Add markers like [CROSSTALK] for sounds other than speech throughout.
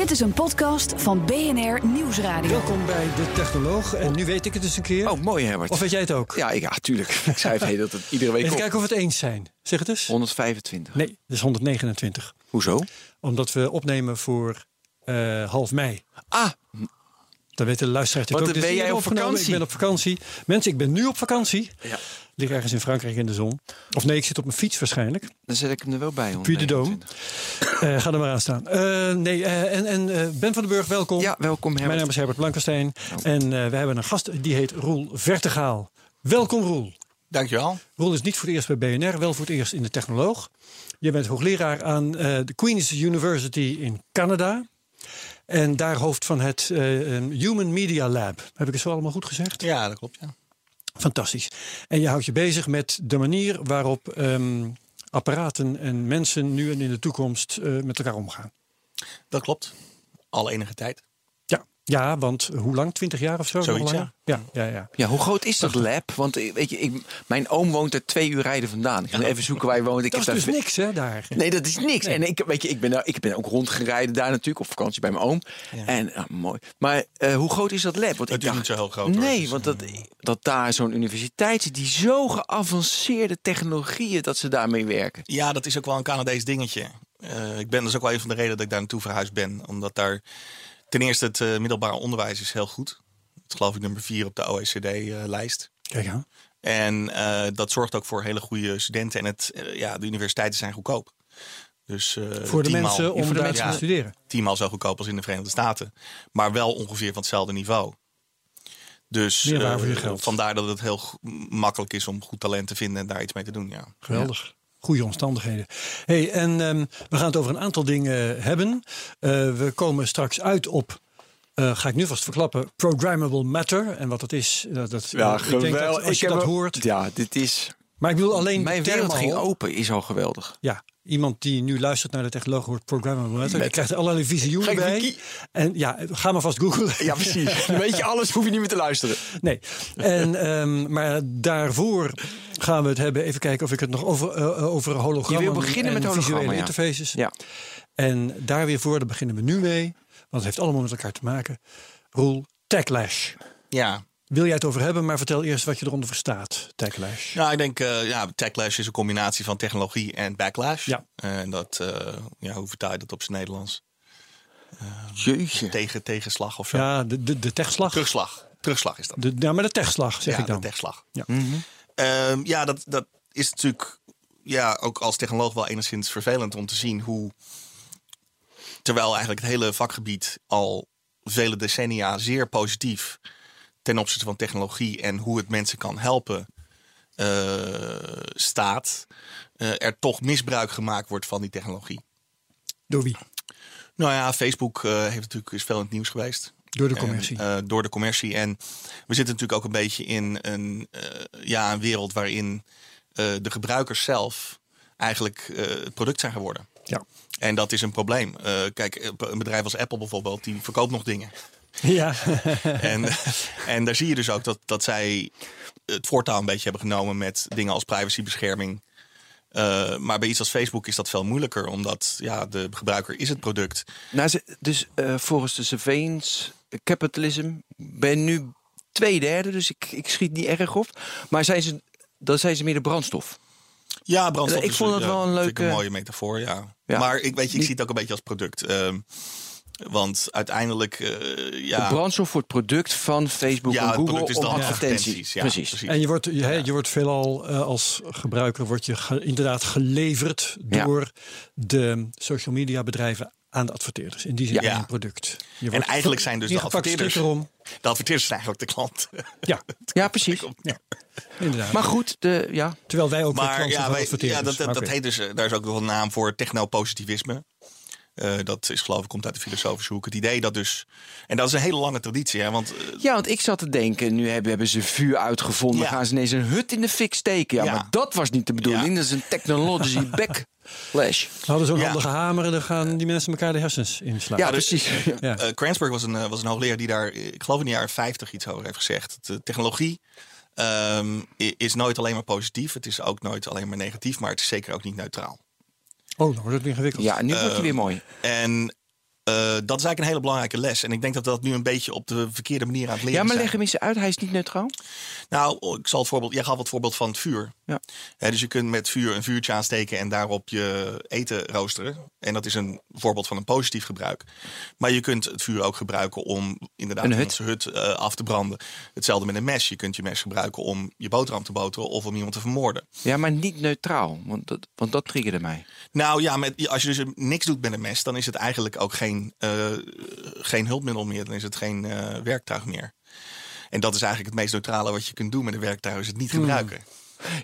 Dit is een podcast van BNR Nieuwsradio. Welkom bij De Technoloog. En nu weet ik het dus een keer. Oh, mooi Herbert. Of weet jij het ook? Ja, ik, ja, tuurlijk. [LAUGHS] Ik zei het dat het iedere week Even op. kijken of we het eens zijn. Zeg het eens. 125. Nee, dat is 129. Hoezo? Omdat we opnemen voor eh, half mei. Ah, Dan weten de luisteraars het Wat, ook. Ben jij op vakantie? Ik ben op vakantie. Mensen, ik ben nu op vakantie. Ja. Ik lig ergens in Frankrijk in de zon. Of nee, ik zit op mijn fiets waarschijnlijk. dan zet ik hem er wel bij. Puy de. 129. Eh, ga er maar aan staan. Eh, nee, eh, en, en eh, Ben van den Burg, welkom. Ja, welkom Mijn Herbert. naam is Herbert Blankenstein. En eh, we hebben een gast die heet Roel Vertegaal. Welkom Roel. Dankjewel. Roel is niet voor het eerst bij BNR, wel voor het eerst in de Technoloog. Je bent hoogleraar aan eh, de Queen's University in Canada. En daar hoofd van het eh, eh, Human Media Lab. Heb ik het zo allemaal goed gezegd? Ja, dat klopt. Ja. Fantastisch. En je houdt je bezig met de manier waarop ehm, apparaten en mensen nu en in de toekomst eh, met elkaar omgaan. Dat klopt. Al enige tijd. Ja, ja want hoe lang? Twintig jaar of zo? Zoiets, langer? Ja, ja, ja. Ja, hoe groot is dat lab? Want eh, weet je, ik, mijn oom woont er twee uur rijden vandaan. Ik ga even zoeken waar hij woont. Ik Dat is dus daar niks, hè, daar. Nee, dat is niks. En ik, weet je, ik, ben ik ben ook rondgereden daar natuurlijk op vakantie bij mijn oom. En ah, mooi. Maar eh, hoe groot is dat lab? Want Het ik is niet zo heel groot. Nee, want dat, dat daar zo'n universiteit zit die zo geavanceerde technologieën dat ze daarmee werken. Ja, dat is ook wel een Canadees dingetje. Eh, ik ben, dat is ook wel een van de redenen dat ik daar naartoe verhuisd ben. Omdat daar ten eerste het eh, middelbaar onderwijs is heel goed. Het is geloof ik nummer vier op de OECD-lijst. Kijk aan. En eh, dat zorgt ook voor hele goede studenten. En het, eh, ja, de universiteiten zijn goedkoop. Dus, eh, Voor de mensen om voor de mensen- te studeren. tienmaal zo goedkoop als in de Verenigde Staten. Maar wel ongeveer van hetzelfde niveau. Dus eh, geld. vandaar dat het heel makkelijk is om goed talent te vinden en daar iets mee te doen. Ja. Geweldig. Goede omstandigheden. Hey, en ehm, we gaan het over een aantal dingen hebben. Eh, we komen straks uit op, eh, ga ik nu vast verklappen, programmable matter. En wat dat is, dat, dat, ik denk dat als je dat hoort. Ja, dit is. Maar ik bedoel alleen Mijn wereld ging open, is al geweldig. Ja, iemand die nu luistert naar de technoloog hoort programmable matter. Je krijgt er allerlei visioenen Geen bij. En ja, ga maar vast googlen. Ja, precies. Dan weet je alles, hoef je niet meer te luisteren. Nee. En, ehm, maar daarvoor gaan we het hebben. Even kijken of ik het nog over, eh, over hologrammen Je wil beginnen en met visuele ja. interfaces. Ja. En daar weer voor, daar beginnen we nu mee. Want het heeft allemaal met elkaar te maken. Roel, Techlash. ja. Wil jij het over hebben, maar vertel eerst wat je eronder verstaat. Techlash. Nou, ik denk, eh ja, Techlash is een combinatie van technologie en backlash. Ja. En dat, eh, ja, hoe vertaal je dat op zijn Nederlands? Jeetje. Tegen, tegenslag of zo. Ja, de, de, de techslag. Terugslag. Terugslag is dat. De, ja, maar de techslag zeg ja, ik dan. de techslag. Ja. Ehm, ja, dat, dat is natuurlijk ja, ook als technoloog wel enigszins vervelend om te zien hoe. Terwijl eigenlijk het hele vakgebied al vele decennia zeer positief ten opzichte van technologie en hoe het mensen kan helpen eh, staat, eh, er toch misbruik gemaakt wordt van die technologie. Door wie? Nou ja, Facebook eh, heeft natuurlijk is veel in het nieuws geweest. Door de commercie. En, door de commercie. En we zitten natuurlijk ook een beetje in een, ja, een wereld waarin de gebruikers zelf eigenlijk het product zijn geworden. ja. En dat is een probleem. Kijk, een bedrijf als Apple bijvoorbeeld, die verkoopt nog dingen. [LAUGHS] Ja. En, en daar zie je dus ook dat, dat zij het voortouw een beetje hebben genomen met dingen als privacybescherming. Eh, maar bij iets als Facebook is dat veel moeilijker, omdat ja, de gebruiker is het product. Nou, ze- dus eh, volgens de Surveillance Capitalism ben nu twee derde, dus ik, ik schiet niet erg op. Maar zijn ze, dan zijn ze meer de brandstof. Ja, brandstof. Ik is, vond het ja, wel een leuke- mooie metafoor, ja. Ja. Maar ik weet je, ik Niet- zie het ook een beetje als product. Ehm, want uiteindelijk, eh, De ja, brandstof voor het product van Facebook ja en het Google product is om dan advertenties. Ja, precies. En je wordt, je, hè, je wordt veelal eh, als gebruiker wordt je ge- inderdaad geleverd Ja. door de social media bedrijven aan de adverteerders. In die zin Ja. een product. Je wordt eigenlijk zijn dus de adverteerders- erom. De adverteerders zijn eigenlijk de klant. Ja, [LAUGHS] Ja, precies. ja, inderdaad. Maar goed, de, ja, Terwijl wij ook Maar klanten ja, wij- adverteerders. ja dat, dat, heet dus, eh, daar is ook nog een naam voor technopositivisme. Eh, dat is geloof ik, komt uit de filosofische hoek. Het idee dat dus. En dat is een hele lange traditie, hè? Want eh, Ja, want ik zat te denken, nu hebben, hebben ze vuur uitgevonden. Ja. Gaan ze ineens een hut in de fik steken. Ja, Ja. maar dat was niet de bedoeling. Ja. Dat is een technologische [LAUGHS] backlash. We hadden zo'n Ja. handige hamer en dan gaan die mensen elkaar de hersens inslaan. Ja, precies. Eh Cransburg was een, was een hoogleraar die daar, ik geloof in de jaren 50 iets over heeft gezegd. De technologie ehm, is nooit alleen maar positief. Het is ook nooit alleen maar negatief, maar het is zeker ook niet neutraal. Oh, dan wordt het ingewikkeld. Ja, nu wordt Ehm, hij weer mooi. En dat is eigenlijk een hele belangrijke les. En ik denk dat we dat nu een beetje op de verkeerde manier aan het leren Ja, maar zijn. leg hem eens uit. Hij is niet neutraal. Nou, ik zal het voorbeeld. Jij gaf het voorbeeld van het vuur. Ja. Dus je kunt met vuur een vuurtje aansteken en daarop je eten roosteren. En dat is een voorbeeld van een positief gebruik. Maar je kunt het vuur ook gebruiken om inderdaad Een hut eh, af te branden. Hetzelfde met een mes. Je kunt je mes gebruiken om je boterham te boteren of om iemand te vermoorden. Ja, maar niet neutraal. Want dat, want dat triggerde mij. Nou ja, met, als je dus niks doet met een mes, dan is het eigenlijk ook geen, eh, geen hulpmiddel meer. Dan is het geen eh, werktuig meer. En dat is eigenlijk het meest neutrale wat je kunt doen met een werktuig, is het niet gebruiken.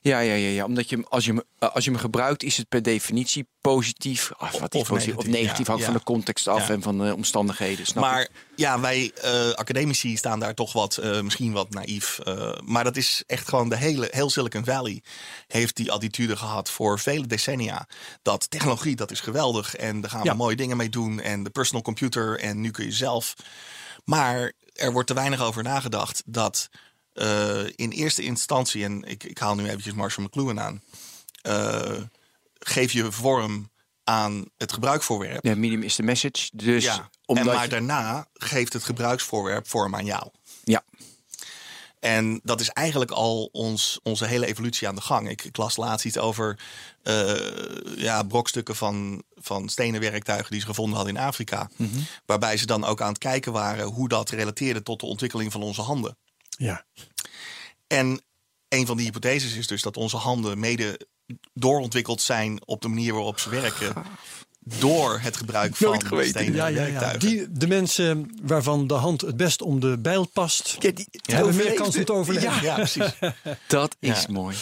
Ja, ja, ja, ja. Omdat je, als, je hem, eh, als je hem gebruikt, is het per definitie positief. Of, wat is Of positief, of negatief, negatief, ja, hangt van de context af Ja. en van de omstandigheden. Snap maar ik? ja, wij eh, academici staan daar toch wat, eh, misschien wat naïef. eh, maar dat is echt gewoon de hele, heel Silicon Valley heeft die attitude gehad voor vele decennia. Dat technologie, dat is geweldig en daar gaan we mooie dingen mee doen. En de personal computer en nu kun je zelf. Maar er wordt te weinig over nagedacht dat eh, in eerste instantie, en ik, ik haal nu eventjes Marshall McLuhan aan, eh, geef je vorm aan het gebruikvoorwerp. Ja, medium is de message. Dus Ja, omdat en maar je- daarna geeft het gebruiksvoorwerp vorm aan jou. ja. En dat is eigenlijk al ons, onze hele evolutie aan de gang. Ik, ik las laatst iets over eh, ja, brokstukken van, van stenen werktuigen die ze gevonden hadden in Afrika. Mhm. Waarbij ze dan ook aan het kijken waren hoe dat relateerde tot de ontwikkeling van onze handen. Ja. En een van die hypotheses is dus dat onze handen mede doorontwikkeld zijn op de manier waarop ze werken. Door het gebruik van Nooit geweten. stenen Ja, ja. Die, de mensen waarvan de hand het best om de bijl past, Ja, die, hebben meer kans om te overleven. Ja, Ja, precies. [LAUGHS] dat is Ja. mooi.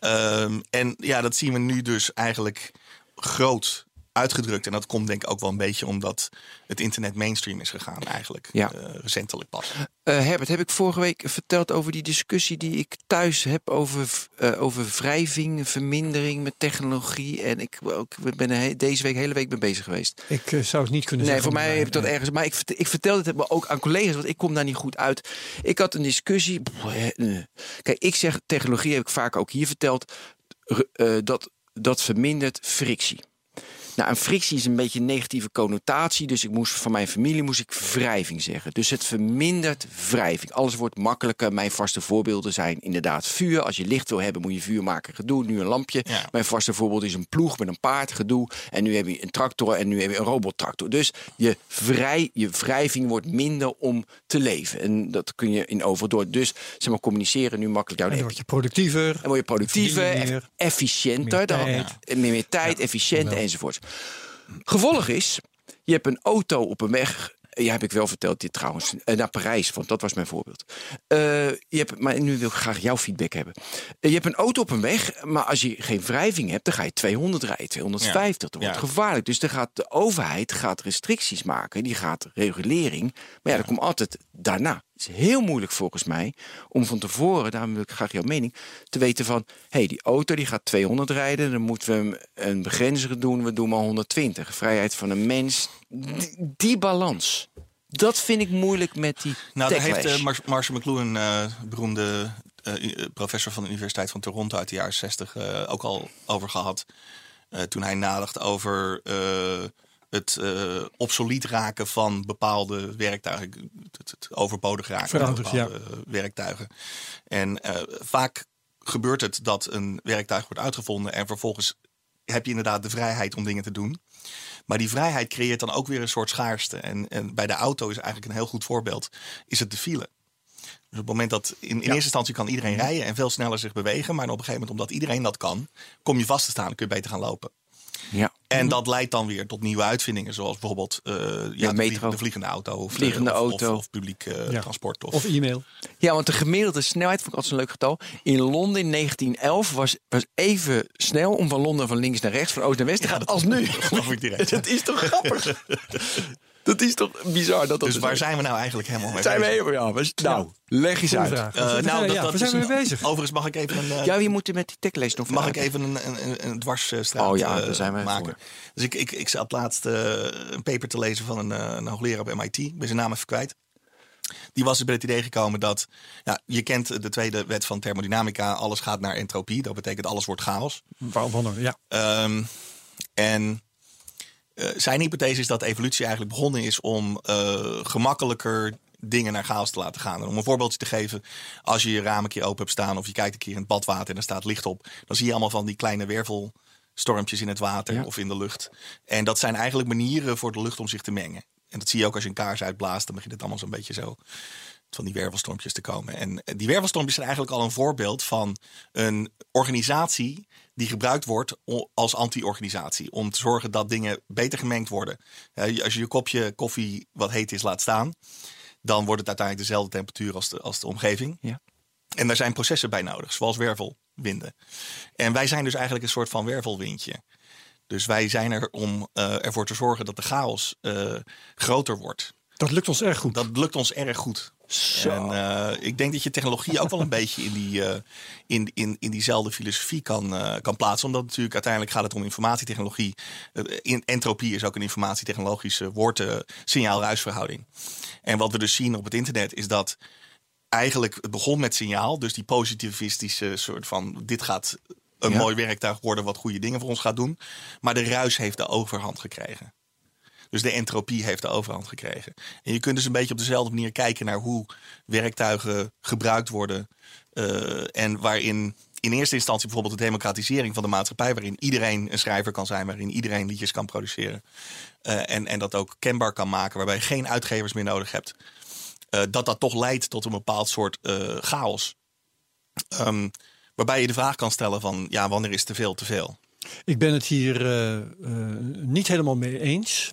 Ehm, en ja, dat zien we nu dus eigenlijk groot uitgedrukt. En dat komt denk ik ook wel een beetje omdat het internet mainstream is gegaan eigenlijk. Ja. eh, recentelijk pas. Eh, Herbert, heb ik vorige week verteld over die discussie die ik thuis heb over, eh, over wrijving, vermindering met technologie. En ik, ook, ik ben he- deze week hele week mee bezig geweest. Ik zou het niet kunnen Nee, zeggen. voor mij heb ik dat ergens. Maar ik, ik vertelde het maar ook aan collega's, want ik kom daar niet goed uit. Ik had een discussie. Kijk, ik zeg technologie, heb ik vaak ook hier verteld. eh, dat, dat vermindert frictie. Nou, een frictie is een beetje een negatieve connotatie. Dus ik moest van mijn familie moest ik wrijving zeggen. Dus het vermindert wrijving. Alles wordt makkelijker. Mijn vaste voorbeelden zijn inderdaad vuur. Als je licht wil hebben, moet je vuur maken. Gedoe. Nu een lampje. Ja. Mijn vaste voorbeeld is een ploeg met een paard. Gedoe. En nu heb je een tractor en nu heb je een robottractor. Dus je, vrij, je wrijving wordt minder om te leven. En dat kun je in overdoor. Dus zeg maar, communiceren nu makkelijk. En Nou, dan word je productiever. dan word je productiever, meer. efficiënter, Meer dan, tijd. eh, meer, meer tijd, efficiënter enzovoort. Gevolg is, je hebt een auto op een weg. Ja, heb ik wel verteld dit trouwens. eh, Naar Parijs, want dat was mijn voorbeeld. Eh, je hebt, maar nu wil ik graag jouw feedback hebben. Eh, je hebt een auto op een weg, maar als je geen wrijving hebt, dan ga je 200 rijden, 250. Dat wordt Ja. gevaarlijk. Dus dan gaat de overheid gaat restricties maken, die gaat regulering. Maar ja, dat komt altijd daarna. Het is heel moeilijk volgens mij om van tevoren, daarom wil ik graag jouw mening, te weten van, hé, hey, die auto die gaat 200 rijden, dan moeten we hem een begrenzer doen, we doen maar 120. Vrijheid van een mens, die, die balans. Dat vind ik moeilijk met die Nou, daar heeft eh, Mar- Marshall McLuhan, eh, beroemde u- eh, professor van de Universiteit van Toronto uit de jaren 60, eh, ook al over gehad. Eh, toen hij nadacht over het eh, obsolet raken van bepaalde werktuigen. Het, het overbodig raken van bepaalde werktuigen. En eh, vaak gebeurt het dat een werktuig wordt uitgevonden en vervolgens heb je inderdaad de vrijheid om dingen te doen. Maar die vrijheid creëert dan ook weer een soort schaarste. En, en bij de auto is eigenlijk een heel goed voorbeeld, is het de file. Dus op het moment dat in, in eerste instantie kan iedereen rijden en veel sneller zich bewegen. Maar op een gegeven moment, omdat iedereen dat kan, kom je vast te staan en kun je beter gaan lopen. Ja. En dat leidt dan weer tot nieuwe uitvindingen, zoals bijvoorbeeld eh, ja, de, metro. vlie- de vliegende auto. Of, Vliegende of, auto. Of, of publiek eh, Ja. transport. Of, Of e-mail. Ja, want de gemiddelde snelheid, vond ik altijd zo'n leuk getal. In Londen in 1911 was, was even snel om van Londen van links naar rechts, van oost naar west te gaan, als nu. geloof ik direct. [LAUGHS] Dat is toch grappig? [LAUGHS] dat is toch bizar dat dat dus waar zijn we nou eigenlijk helemaal mee zijn we bezig? helemaal? Ja, we- nou, leg eens Goeie uit. vraag. Eh, Ja, nou, dat, ja, dat waar zijn we mee bezig? Overigens mag ik even een... eh, Ja, je moet er met die techlees nog Mag ik even een, een, een dwarsstraat Oh ja, eh, daar zijn wij maken? voor. Dus ik, ik, ik zat laatst eh, een paper te lezen van een, eh, een hoogleraar op MIT. Ik ben zijn naam even kwijt. Die was dus bij het idee gekomen dat... Ja, je kent de tweede wet van thermodynamica. Alles gaat naar entropie. Dat betekent alles wordt chaos. Waarom van ja. Ehm, en eh, zijn hypothese is dat evolutie eigenlijk begonnen is om eh, gemakkelijker dingen naar chaos te laten gaan. En om een voorbeeldje te geven, als je je raam een keer open hebt staan of je kijkt een keer in het badwater en er staat licht op, dan zie je allemaal van die kleine wervelstormpjes in het water Ja. of in de lucht. En dat zijn eigenlijk manieren voor de lucht om zich te mengen. En dat zie je ook als je een kaars uitblaast, dan begint het allemaal zo'n beetje zo van die wervelstormpjes te komen. En die wervelstormpjes zijn eigenlijk al een voorbeeld van een organisatie die gebruikt wordt als anti-organisatie. Om te zorgen dat dingen beter gemengd worden. Als je je kopje koffie wat heet is laat staan, dan wordt het uiteindelijk dezelfde temperatuur als de, als de omgeving. Ja. En daar zijn processen bij nodig, zoals wervelwinden. En wij zijn dus eigenlijk een soort van wervelwindje. Dus wij zijn er om eh, ervoor te zorgen dat de chaos eh, groter wordt. Dat lukt ons erg goed. Dat lukt ons erg goed. En eh, ik denk dat je technologie ook wel een [LAUGHS] beetje in, die, eh, in, in, in diezelfde filosofie kan, eh, kan plaatsen. Omdat natuurlijk uiteindelijk gaat het om informatietechnologie. In, entropie is ook een informatietechnologische woord, signaal-ruisverhouding. En wat we dus zien op het internet is dat eigenlijk het begon met signaal. Dus die positivistische soort van dit gaat een Ja. mooi werktuig worden wat goede dingen voor ons gaat doen. Maar de ruis heeft de overhand gekregen. Dus de entropie heeft de overhand gekregen. En je kunt dus een beetje op dezelfde manier kijken naar hoe werktuigen gebruikt worden. eh, en waarin in eerste instantie bijvoorbeeld de democratisering van de maatschappij, waarin iedereen een schrijver kan zijn, waarin iedereen liedjes kan produceren. eh, en, en dat ook kenbaar kan maken, waarbij je geen uitgevers meer nodig hebt. eh, dat dat toch leidt tot een bepaald soort chaos. Ehm, waarbij je de vraag kan stellen van, ja, wanneer is te veel te veel? Ik ben het hier niet helemaal mee eens.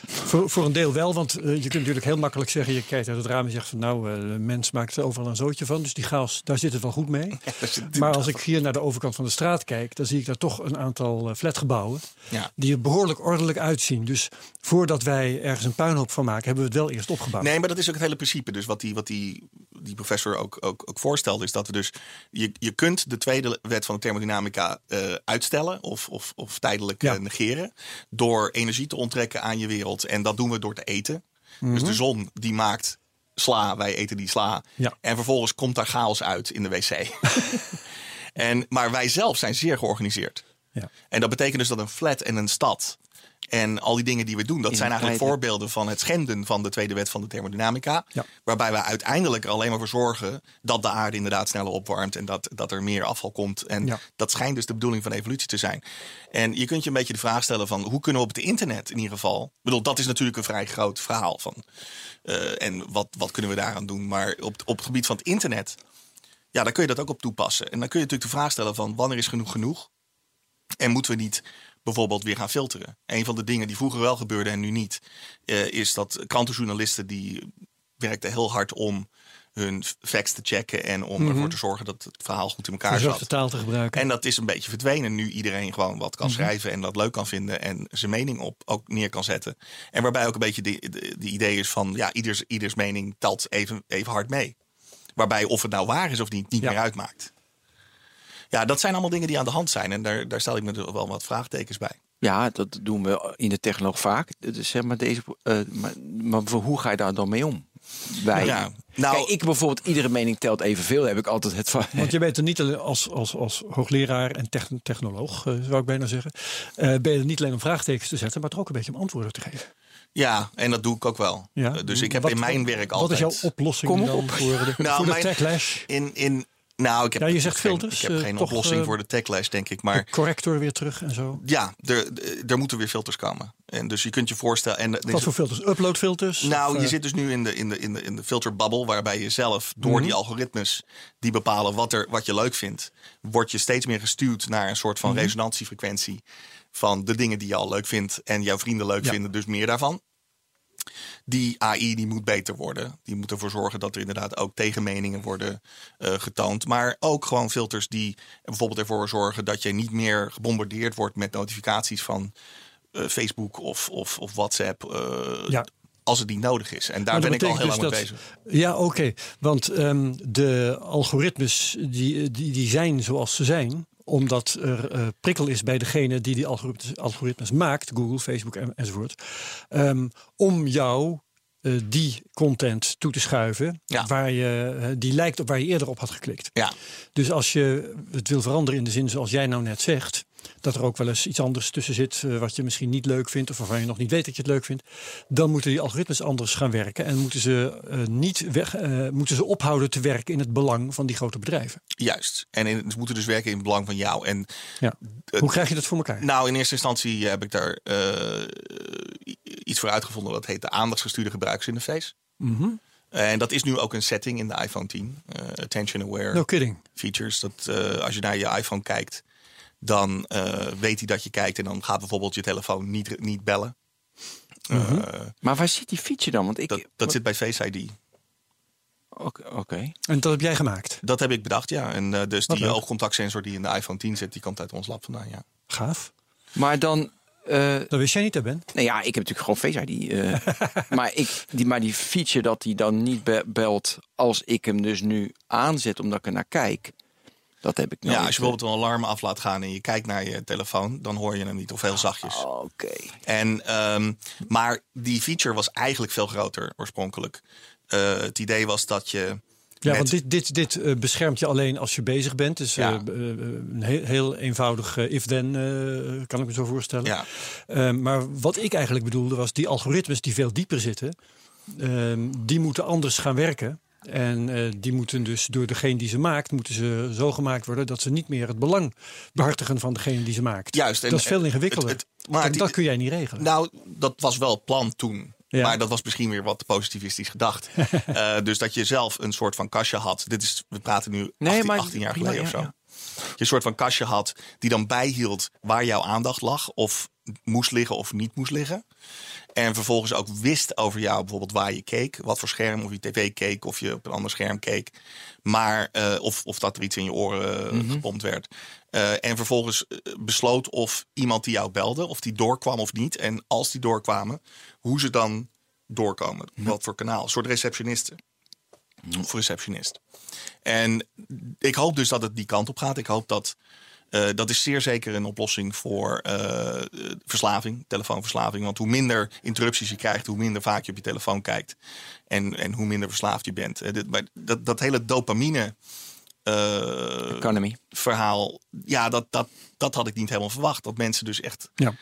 Voor, voor een deel wel, want eh, je kunt natuurlijk heel makkelijk zeggen: je kijkt uit het raam en zegt van nou, de mens maakt er overal een zootje van. Dus die chaos, daar zit het wel goed mee. [LAUGHS] Maar als ik hier naar de overkant van de straat kijk, dan zie ik daar toch een aantal eh, flatgebouwen Ja. die er behoorlijk ordelijk uitzien. Dus voordat wij ergens een puinhoop van maken, hebben we het wel eerst opgebouwd. Nee, maar dat is ook het hele principe. Dus wat die, wat die, die professor ook, ook, ook voorstelde, is dat we dus. Je, je kunt de tweede wet van de thermodynamica uitstellen of, of, of tijdelijk Ja. negeren. Door energie te onttrekken aan je wereld. En dat doen we door te eten. Dus de zon die maakt sla, wij eten die sla. Ja. En vervolgens komt daar chaos uit in de wc. [LAUGHS] en, maar wij zelf zijn zeer georganiseerd. Ja. En dat betekent dus dat een flat en een stad en al die dingen die we doen, dat zijn eigenlijk voorbeelden van het schenden van de tweede wet van de thermodynamica. Ja. Waarbij we uiteindelijk er alleen maar voor zorgen dat de aarde inderdaad sneller opwarmt en dat, dat er meer afval komt. En Ja. dat schijnt dus de bedoeling van evolutie te zijn. En je kunt je een beetje de vraag stellen van hoe kunnen we op het internet in ieder geval. Ik bedoel, dat is natuurlijk een vrij groot verhaal van. eh, en wat, wat kunnen we daaraan doen? Maar op, op het gebied van het internet, ja, daar kun je dat ook op toepassen. En dan kun je natuurlijk de vraag stellen van wanneer is genoeg genoeg? En moeten we niet bijvoorbeeld weer gaan filteren? Een van de dingen die vroeger wel gebeurde en nu niet, eh, is dat krantenjournalisten die werkten heel hard om hun facts te checken en om ervoor te zorgen dat het verhaal goed in elkaar Verzorgde zat. taal te gebruiken. En dat is een beetje verdwenen. Nu iedereen gewoon wat kan schrijven en dat leuk kan vinden en zijn mening op ook neer kan zetten. En waarbij ook een beetje de, de, de idee is van ja, ieders, ieders mening telt even, even hard mee. Waarbij of het nou waar is of niet, niet Ja. meer uitmaakt. Ja, dat zijn allemaal dingen die aan de hand zijn. En daar, daar stel ik me dus wel wat vraagtekens bij. Ja, dat doen we in de technologie vaak. Dus zeg maar deze, eh, maar, maar voor hoe ga je daar dan mee om? Wij, Ja, nou- Kijk, ik bijvoorbeeld, iedere mening telt evenveel. Heb ik altijd het van. Want je bent er niet alleen als, als, als hoogleraar en techn- technoloog, eh, zou ik bijna zeggen. eh, ben je er niet alleen om vraagtekens te zetten, maar er ook een beetje om antwoorden te geven. Ja, en dat doe ik ook wel. Ja? Dus ik heb Wat- in mijn werk Wat altijd... is jouw oplossing Kom dan op. voor de, [LAUGHS] Nou, voor de mijn- techlash? In, in, nou, ik heb, Ja, je zegt heb geen- filters, Ik heb eh, geen oplossing eh, voor de techlash, denk ik. Maar De corrector weer terug en zo. ja, er, er moeten weer filters komen. En dus je kunt je voorstellen... En, Wat is- voor filters? Uploadfilters? Nou, Of, je eh, zit dus nu in de, in de, in de, in de filterbubble, waarbij je zelf door die algoritmes die bepalen wat, er, wat je leuk vindt, word je steeds meer gestuurd naar een soort van resonantiefrequentie. van de dingen die je al leuk vindt en jouw vrienden leuk Ja. vinden, dus meer daarvan. Die AI die moet beter worden. Die moet ervoor zorgen dat er inderdaad ook tegenmeningen worden eh, getoond. Maar ook gewoon filters die bijvoorbeeld ervoor zorgen dat je niet meer gebombardeerd wordt met notificaties van eh, Facebook of, of, of WhatsApp. eh, Ja. Als het niet nodig is. En daar ben ik al heel lang betekent mee dus bezig. Ja, oké. Want ehm, de algoritmes die, die, die zijn zoals ze zijn omdat er eh, prikkel is bij degene die die algoritmes, algoritmes maakt, Google, Facebook en, enzovoort, ehm, om jou eh, die content toe te schuiven Ja. waar je, eh, die lijkt op waar je eerder op had geklikt. Ja, Dus als je het wil veranderen in de zin zoals jij nou net zegt, dat er ook wel eens iets anders tussen zit eh, wat je misschien niet leuk vindt of waarvan je nog niet weet dat je het leuk vindt, dan moeten die algoritmes anders gaan werken en moeten ze eh, niet weg, eh, moeten ze ophouden te werken in het belang van die grote bedrijven. juist. En in, ze moeten dus werken in het belang van jou. En Ja. Hoe krijg je dat voor elkaar? Nou, in eerste instantie heb ik daar iets voor uitgevonden. Dat heet de aandachtsgestuurde gebruiksinterface. Mhm. En dat is nu ook een setting in de iPhone 10. eh, attention aware No kidding. features. Dat als je naar je iPhone kijkt, dan eh, weet hij dat je kijkt. En dan gaat bijvoorbeeld je telefoon niet, niet bellen. Eh, Maar waar zit die feature dan? Want ik. dat, dat zit bij Face ID. Oké. En dat heb jij gemaakt. Dat heb ik bedacht, ja. En eh, dus Wat die oogcontactsensor die in de iPhone 10 zit, die komt uit ons lab vandaan, ja. Gaaf. Maar dan. eh, Dat wist jij niet, hè Ben? nou ja, ik heb natuurlijk gewoon Face ID. eh, [LAUGHS] maar, ik, die, maar die feature dat hij dan niet be- belt als ik hem dus nu aanzet omdat ik er naar kijk. Dat heb ik nooit. Ja, als je bijvoorbeeld een alarm af laat gaan en je kijkt naar je telefoon, dan hoor je hem niet of heel zachtjes. Oké. En, ehm, maar die feature was eigenlijk veel groter oorspronkelijk. Eh, het idee was dat je. Ja, met- want dit, dit, dit eh, beschermt je alleen als je bezig bent. Dus eh, Ja. eh, een heel, heel eenvoudig eh, if-then, eh, kan ik me zo voorstellen. Ja, Eh, maar wat ik eigenlijk bedoelde was die algoritmes die veel dieper zitten, ehm, die moeten anders gaan werken. En eh, die moeten dus door degene die ze maakt, moeten ze zo gemaakt worden dat ze niet meer het belang behartigen van degene die ze maakt. juist. En- dat is veel ingewikkelder. het- het- maar En die- dat kun jij niet regelen. Nou, dat was wel het plan toen. Ja. Maar dat was misschien weer wat positivistisch gedacht. [LAUGHS] Eh, dus dat je zelf een soort van kastje had. Dit is, we praten nu 18, maar 18 jaar geleden ja, of zo. ja. Je een soort van kastje had die dan bijhield waar jouw aandacht lag. Of moest liggen of niet moest liggen. En vervolgens ook wist over jou bijvoorbeeld waar je keek. Wat voor scherm, of je tv keek, of je op een ander scherm keek. Maar, eh, of, of dat er iets in je oren eh, Mhm. gepompt werd. Eh, en vervolgens besloot of iemand die jou belde, of die doorkwam of niet. En als die doorkwamen, hoe ze dan doorkomen. Mhm. Wat voor kanaal. Een soort receptionisten. Of receptionist. En ik hoop dus dat het die kant op gaat. Ik hoop dat. Eh, dat is zeer zeker een oplossing voor eh, verslaving, telefoonverslaving. Want hoe minder interrupties je krijgt, hoe minder vaak je op je telefoon kijkt. En, en hoe minder verslaafd je bent. Eh, dit- maar dat, dat hele dopamine Economy. verhaal. Ja, dat, dat, dat had ik niet helemaal verwacht. Dat mensen dus echt Ja.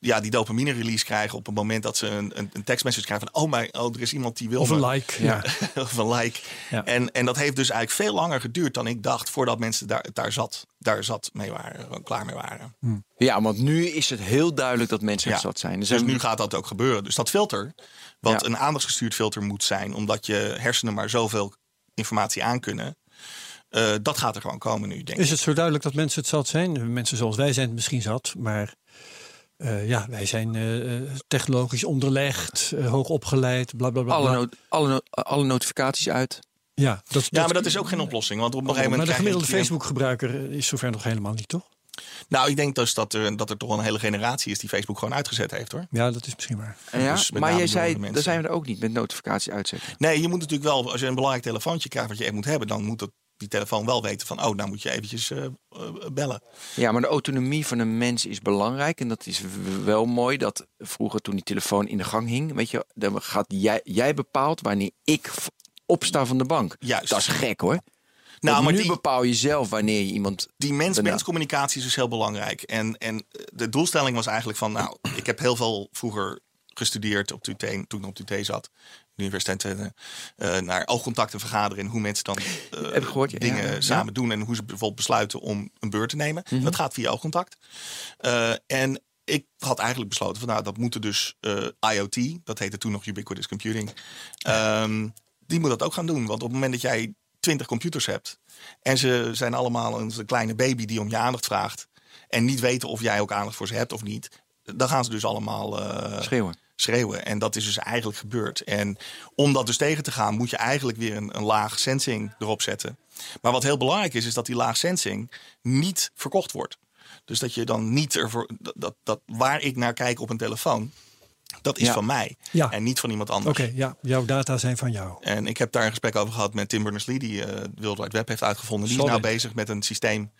Ja, die dopamine release krijgen op het moment dat ze een, een, een tekstmessage krijgen van oh, my, oh, er is iemand die wil Of een me. like. Ja. [LAUGHS] of een like. Ja. En, en dat heeft dus eigenlijk veel langer geduurd dan ik dacht voordat mensen daar, daar, zat, daar zat mee waren, klaar mee waren. Ja, want nu is het heel duidelijk dat mensen Ja. er zat zijn. Dus, Dus nu gaat dat ook gebeuren. Dus dat filter, wat Ja. een aandachtsgestuurd filter moet zijn, omdat je hersenen maar zoveel informatie aankunnen, eh dat gaat er gewoon komen nu, denk ik. Is het zo duidelijk dat mensen het zat zijn? Mensen zoals wij zijn het misschien zat, maar eh, ja, wij zijn eh, eh, technologisch onderlegd, hoog opgeleid, bla bla bla. alle, alle, alle notificaties uit. ja, dat, Ja, maar dat is ook geen oplossing. Want op een gegeven Maar moment. de krijg je gemiddelde Facebook-gebruiker is zover nog helemaal niet, toch? Nou, ik denk dus dat er, dat er toch een hele generatie is die Facebook gewoon uitgezet heeft hoor. Ja, dat is misschien waar. Ja, Dus maar jij zei, daar zijn we er ook niet met notificatie uitzetten. Nee, je moet natuurlijk wel, als je een belangrijk telefoontje krijgt wat je echt moet hebben, dan moet dat, die telefoon wel weten van, oh, nou moet je eventjes eh, eh, bellen. Ja, maar de autonomie van een mens is belangrijk. En dat is wel mooi dat vroeger toen die telefoon in de gang hing, weet je, dan gaat jij, jij bepaalt wanneer ik opsta van de bank. Juist. Dat is gek hoor. Nou, Want maar nu die, bepaal je zelf wanneer je iemand. die mens-mens communicatie is dus heel belangrijk. En, en de doelstelling was eigenlijk van, nou, ik heb heel veel vroeger gestudeerd op de UT, toen ik op de UT zat. De universiteit Twente, eh, naar oogcontacten vergaderen en hoe mensen dan eh, gehoord, ja. dingen Ja, samen doen en hoe ze bijvoorbeeld besluiten om een beurt te nemen. Mhm. Dat gaat via oogcontact. Eh, en ik had eigenlijk besloten van nou, dat moeten dus IoT, dat heette toen nog ubiquitous computing, ehm, die moet dat ook gaan doen. Want op het moment dat jij twintig computers hebt en ze zijn allemaal een, kleine baby die om je aandacht vraagt, en niet weten of jij ook aandacht voor ze hebt of niet, dan gaan ze dus allemaal Schreeuwen. Schreeuwen. En dat is dus eigenlijk gebeurd. En om dat dus tegen te gaan, moet je eigenlijk weer een, een laag sensing erop zetten. Maar wat heel belangrijk is, is dat die laag sensing niet verkocht wordt. Dus dat je dan niet ervoor. Dat, dat, dat waar ik naar kijk op een telefoon, dat is Ja. van mij. Ja. En niet van iemand anders. Oké, ja, jouw data zijn van jou. En ik heb daar een gesprek over gehad met Tim Berners-Lee, die eh World Wide Web heeft uitgevonden. Die is nou bezig met een systeem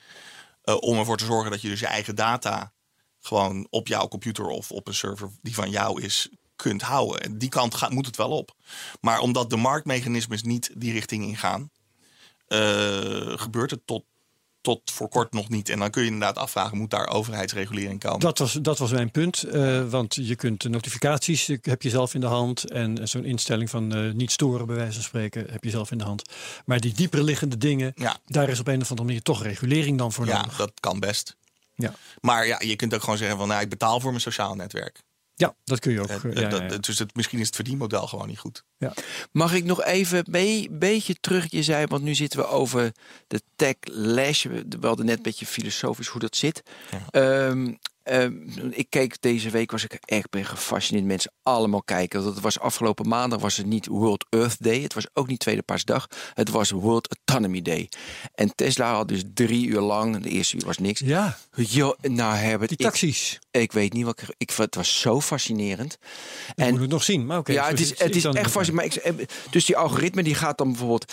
eh, om ervoor te zorgen dat je dus je eigen data gewoon op jouw computer of op een server die van jou is kunt houden. En die kant gaat, moet het wel op. Maar omdat de marktmechanismes niet die richting ingaan, eh, gebeurt het tot, tot voor kort nog niet. En dan kun je inderdaad afvragen, moet daar overheidsregulering komen? Dat was, dat was mijn punt. eh, want je kunt de notificaties eh, heb je zelf in de hand. En zo'n instelling van niet storen, bij wijze van spreken, heb je zelf in de hand. Maar die dieper liggende dingen, Ja. daar is op een of andere manier toch regulering dan voor ja, nodig. dat kan best. Ja. Maar ja, je kunt ook gewoon zeggen van, nou, ik betaal voor mijn sociaal netwerk. ja, dat kun je ook. Eh, eh, ja, dat- ja, ja. Dus het, misschien is het verdienmodel gewoon niet goed. Mag ik nog even een beetje terug? Je zei, want nu zitten we over de tech lash. We hadden net een beetje filosofisch hoe dat zit. Ehm, ehm, ik keek deze week, was ik echt ben gefascineerd. Mensen allemaal kijken. Dat was afgelopen maandag was het niet World Earth Day. Het was ook niet Tweede Paasdag. Het was World Autonomy Day. En Tesla had dus drie uur lang. De eerste uur was niks. ja, nou Herbert, die taxis. ik weet niet wat ik, ik. Het was zo fascinerend. Ik moet het nog zien. Maar oké. Ja, het is, het is echt fascinerend. Maar ik, dus die algoritme die gaat dan bijvoorbeeld.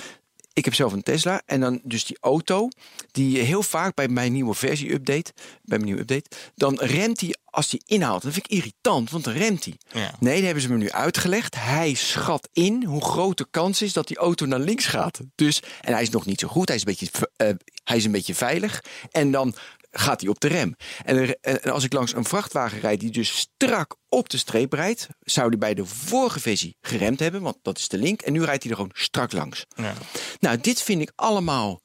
Ik heb zelf een Tesla en dan dus die auto die heel vaak bij mijn nieuwe versie update, bij mijn nieuwe update, dan remt hij als hij inhaalt. Dat vind ik irritant, want dan remt hij. Ja. Nee, dat hebben ze me nu uitgelegd. Hij schat in hoe groot de kans is dat die auto naar links gaat. Dus en hij is nog niet zo goed. Hij is een beetje, eh, hij is een beetje veilig. En dan gaat hij op de rem. En, er- en als ik langs een vrachtwagen rijd die dus strak op de streep rijdt, zou die bij de vorige versie geremd hebben, want dat is de link. En nu rijdt hij er gewoon strak langs. Ja. Nou, dit vind ik allemaal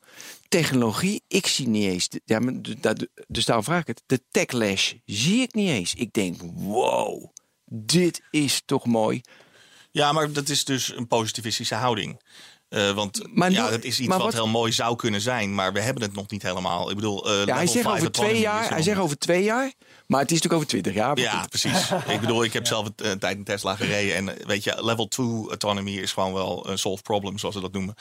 technologie. Ik zie niet eens. de- ja, de- dus daarom vraag ik het. De techlash zie ik niet eens. Ik denk, wow, dit is toch mooi. Ja, maar dat is dus een positivistische houding. Eh, want Maar ja, dat is iets wat, wat- heel mooi zou kunnen zijn, maar we hebben het nog niet helemaal. Ik bedoel, eh, Ja, hij zegt over twee jaar. Hij zegt over twee jaar. Maar het is natuurlijk over twintig jaar. Maar Ja, goed. precies. [LAUGHS] ik bedoel, ik heb zelf een, een tijd een Tesla gereden. En eh, weet je, level 2 autonomy is gewoon wel een solve problem, zoals ze dat noemen.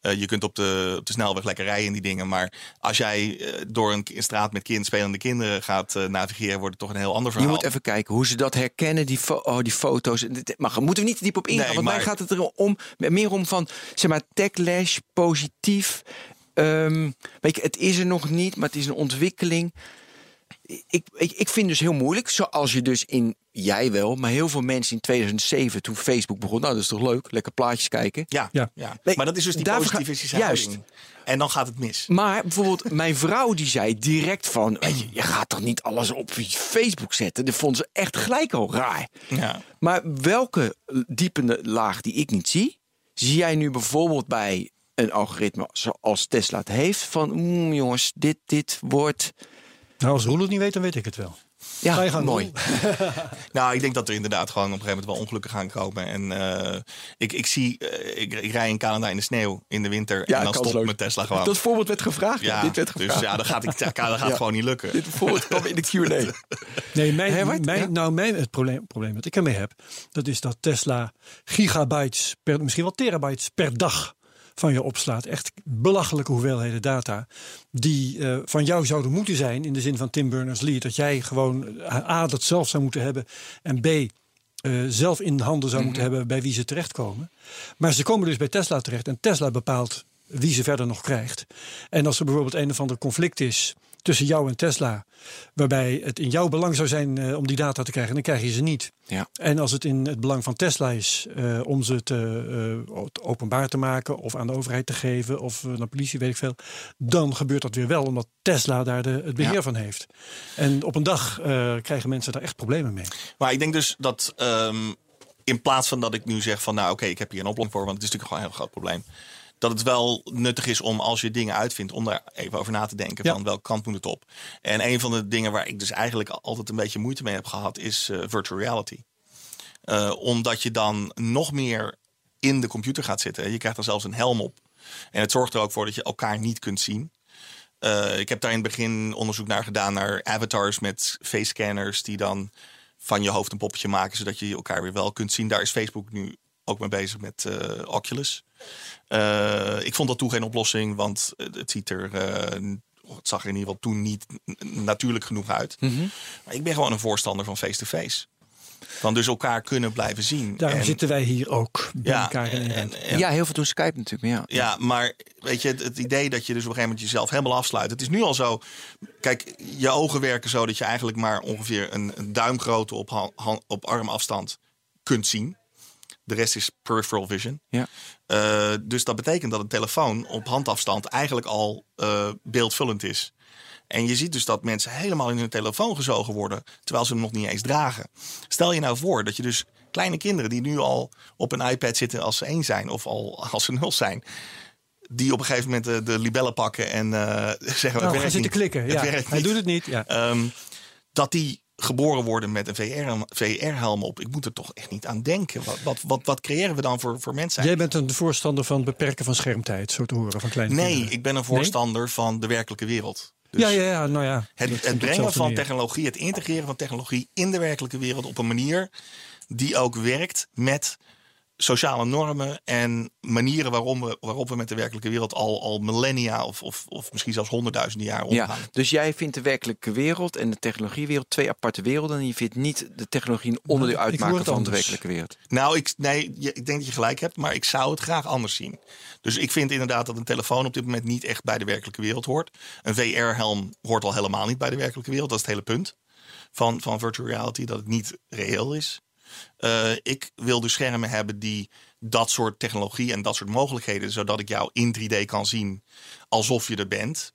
Eh, je kunt op de, op de snelweg lekker rijden in die dingen. Maar als jij eh, door een, straat met kind, spelende kinderen gaat eh, navigeren, wordt het toch een heel ander Je verhaal. moet even kijken hoe ze dat herkennen, die, fo- oh, die foto's. Dit- Maar moeten we niet te diep op ingaan, Nee, want mij gaat het erom, meer om van, zeg maar, techlash, positief. Ehm, weet je, het is er nog niet, maar het is een ontwikkeling. Ik, ik, ik vind dus heel moeilijk, zoals je dus in, jij wel, maar heel veel mensen in 2007, toen Facebook begon, nou dat is toch leuk, lekker plaatjes kijken. Ja, Ja. ja. Nee, maar dat is dus die positivistische juist. houding. En dan gaat het mis. Maar bijvoorbeeld mijn vrouw die zei direct van... Weet je, je gaat toch niet alles op Facebook zetten? Dat vond ze echt gelijk al raar. Ja. Maar welke diepende laag die ik niet zie... zie jij nu bijvoorbeeld bij een algoritme zoals Tesla het heeft... van mm, jongens, dit, dit wordt... Nou, als Roel het niet weet, dan weet ik het wel. Ga je Ja, gang, mooi. [LAUGHS] Nou, ik denk dat er inderdaad gewoon op een gegeven moment wel ongelukken gaan komen. En eh, ik, ik zie, eh, ik, ik rij in Canada in de sneeuw in de winter. Ja, en dan stopt mijn Tesla gewoon. Dat voorbeeld werd gevraagd. Ja, ja, dit werd dus gevraagd. ja, dat gaat, ik, dat gaat [LAUGHS] Ja. gewoon niet lukken. Dit voorbeeld kwam in de Q&A. [LAUGHS] Nee, mijn, Herbert, mijn, ja? nou, mijn, het probleem, probleem dat ik ermee heb, dat is dat Tesla gigabytes, per, misschien wel terabytes per dag van je opslaat. Echt belachelijke hoeveelheden data die eh, van jou zouden moeten zijn in de zin van Tim Berners-Lee. Dat jij gewoon eh, A, dat zelf zou moeten hebben en B, eh, zelf in handen zou moeten hebben bij wie ze terechtkomen. Maar ze komen dus bij Tesla terecht en Tesla bepaalt wie ze verder nog krijgt. En als er bijvoorbeeld een of ander conflict is tussen jou en Tesla, waarbij het in jouw belang zou zijn eh, om die data te krijgen, dan krijg je ze niet. Ja. En als het in het belang van Tesla is eh, om ze te, eh, openbaar te maken of aan de overheid te geven of naar de politie, weet ik veel, dan gebeurt dat weer wel, omdat Tesla daar de, het beheer Ja. van heeft. En op een dag krijgen mensen daar echt problemen mee. Maar ik denk dus dat ehm, in plaats van dat ik nu zeg van nou oké, ik heb hier een oplossing voor, want het is natuurlijk gewoon een heel groot probleem. Dat het wel nuttig is om als je dingen uitvindt, om daar even over na te denken Ja. van welke kant moet het op. En een van de dingen waar ik dus eigenlijk altijd een beetje moeite mee heb gehad, is eh, virtual reality. Eh, omdat je dan nog meer in de computer gaat zitten. Je krijgt dan zelfs een helm op. En het zorgt er ook voor dat je elkaar niet kunt zien. Eh, ik heb daar in het begin onderzoek naar gedaan naar avatars met face scanners die dan van je hoofd een poppetje maken, zodat je elkaar weer wel kunt zien. Daar is Facebook nu ook mee bezig met eh, Oculus. Eh, ik vond dat toen geen oplossing, want het ziet er. eh, het zag er in ieder geval toen niet natuurlijk genoeg uit. Maar ik ben gewoon een voorstander van face-to-face. Van dus elkaar kunnen blijven zien. Daarom En- zitten wij hier ook bij ja, elkaar in en- en- Ja, heel veel doen Skype natuurlijk. Maar ja. ja, maar weet je, het, het idee dat je dus op een gegeven moment jezelf helemaal afsluit. Het is nu al zo. Kijk, je ogen werken zo dat je eigenlijk maar ongeveer een, een duimgrootte op, op armafstand kunt zien. De rest is peripheral vision. Ja. Eh, dus dat betekent dat een telefoon op handafstand eigenlijk al eh, beeldvullend is. En je ziet dus dat mensen helemaal in hun telefoon gezogen worden, terwijl ze hem nog niet eens dragen. Stel je nou voor dat je dus kleine kinderen die nu al op een iPad zitten als ze één zijn of al als ze nul zijn, die op een gegeven moment de, de libellen pakken en eh, [LAUGHS] zeggen: Nou, ga werkt zitten klikken. Het Ja, werkt hij niet. doet het niet. Ja. Ehm, dat die geboren worden met een VR-helm VR op. Ik moet er toch echt niet aan denken. Wat, wat, wat, wat creëren we dan voor, voor mensen? Jij bent een voorstander van het beperken van schermtijd, zo te horen van kleine Nee, kinderen. ik ben een voorstander van de werkelijke wereld. Dus ja, ja, ja, nou ja. het, het brengen van technologie, het integreren van technologie in de werkelijke wereld op een manier die ook werkt met sociale normen en manieren waarom we, waarop we met de werkelijke wereld al, al millennia of, of, of misschien zelfs honderdduizenden jaar omgaan. Ja, dus jij vindt de werkelijke wereld en de technologiewereld twee aparte werelden. En je vindt niet de technologie een onderdeel Nou, uitmaken van de werkelijke wereld. Nou, ik, nee, ik denk dat je gelijk hebt, maar ik zou het graag anders zien. Dus ik vind inderdaad dat een telefoon op dit moment niet echt bij de werkelijke wereld hoort. Een VR-helm hoort al helemaal niet bij de werkelijke wereld. Dat is het hele punt van, van virtual reality, dat het niet reëel is. Eh, ik wil dus schermen hebben die dat soort technologie en dat soort mogelijkheden, zodat ik jou in 3D kan zien alsof je er bent,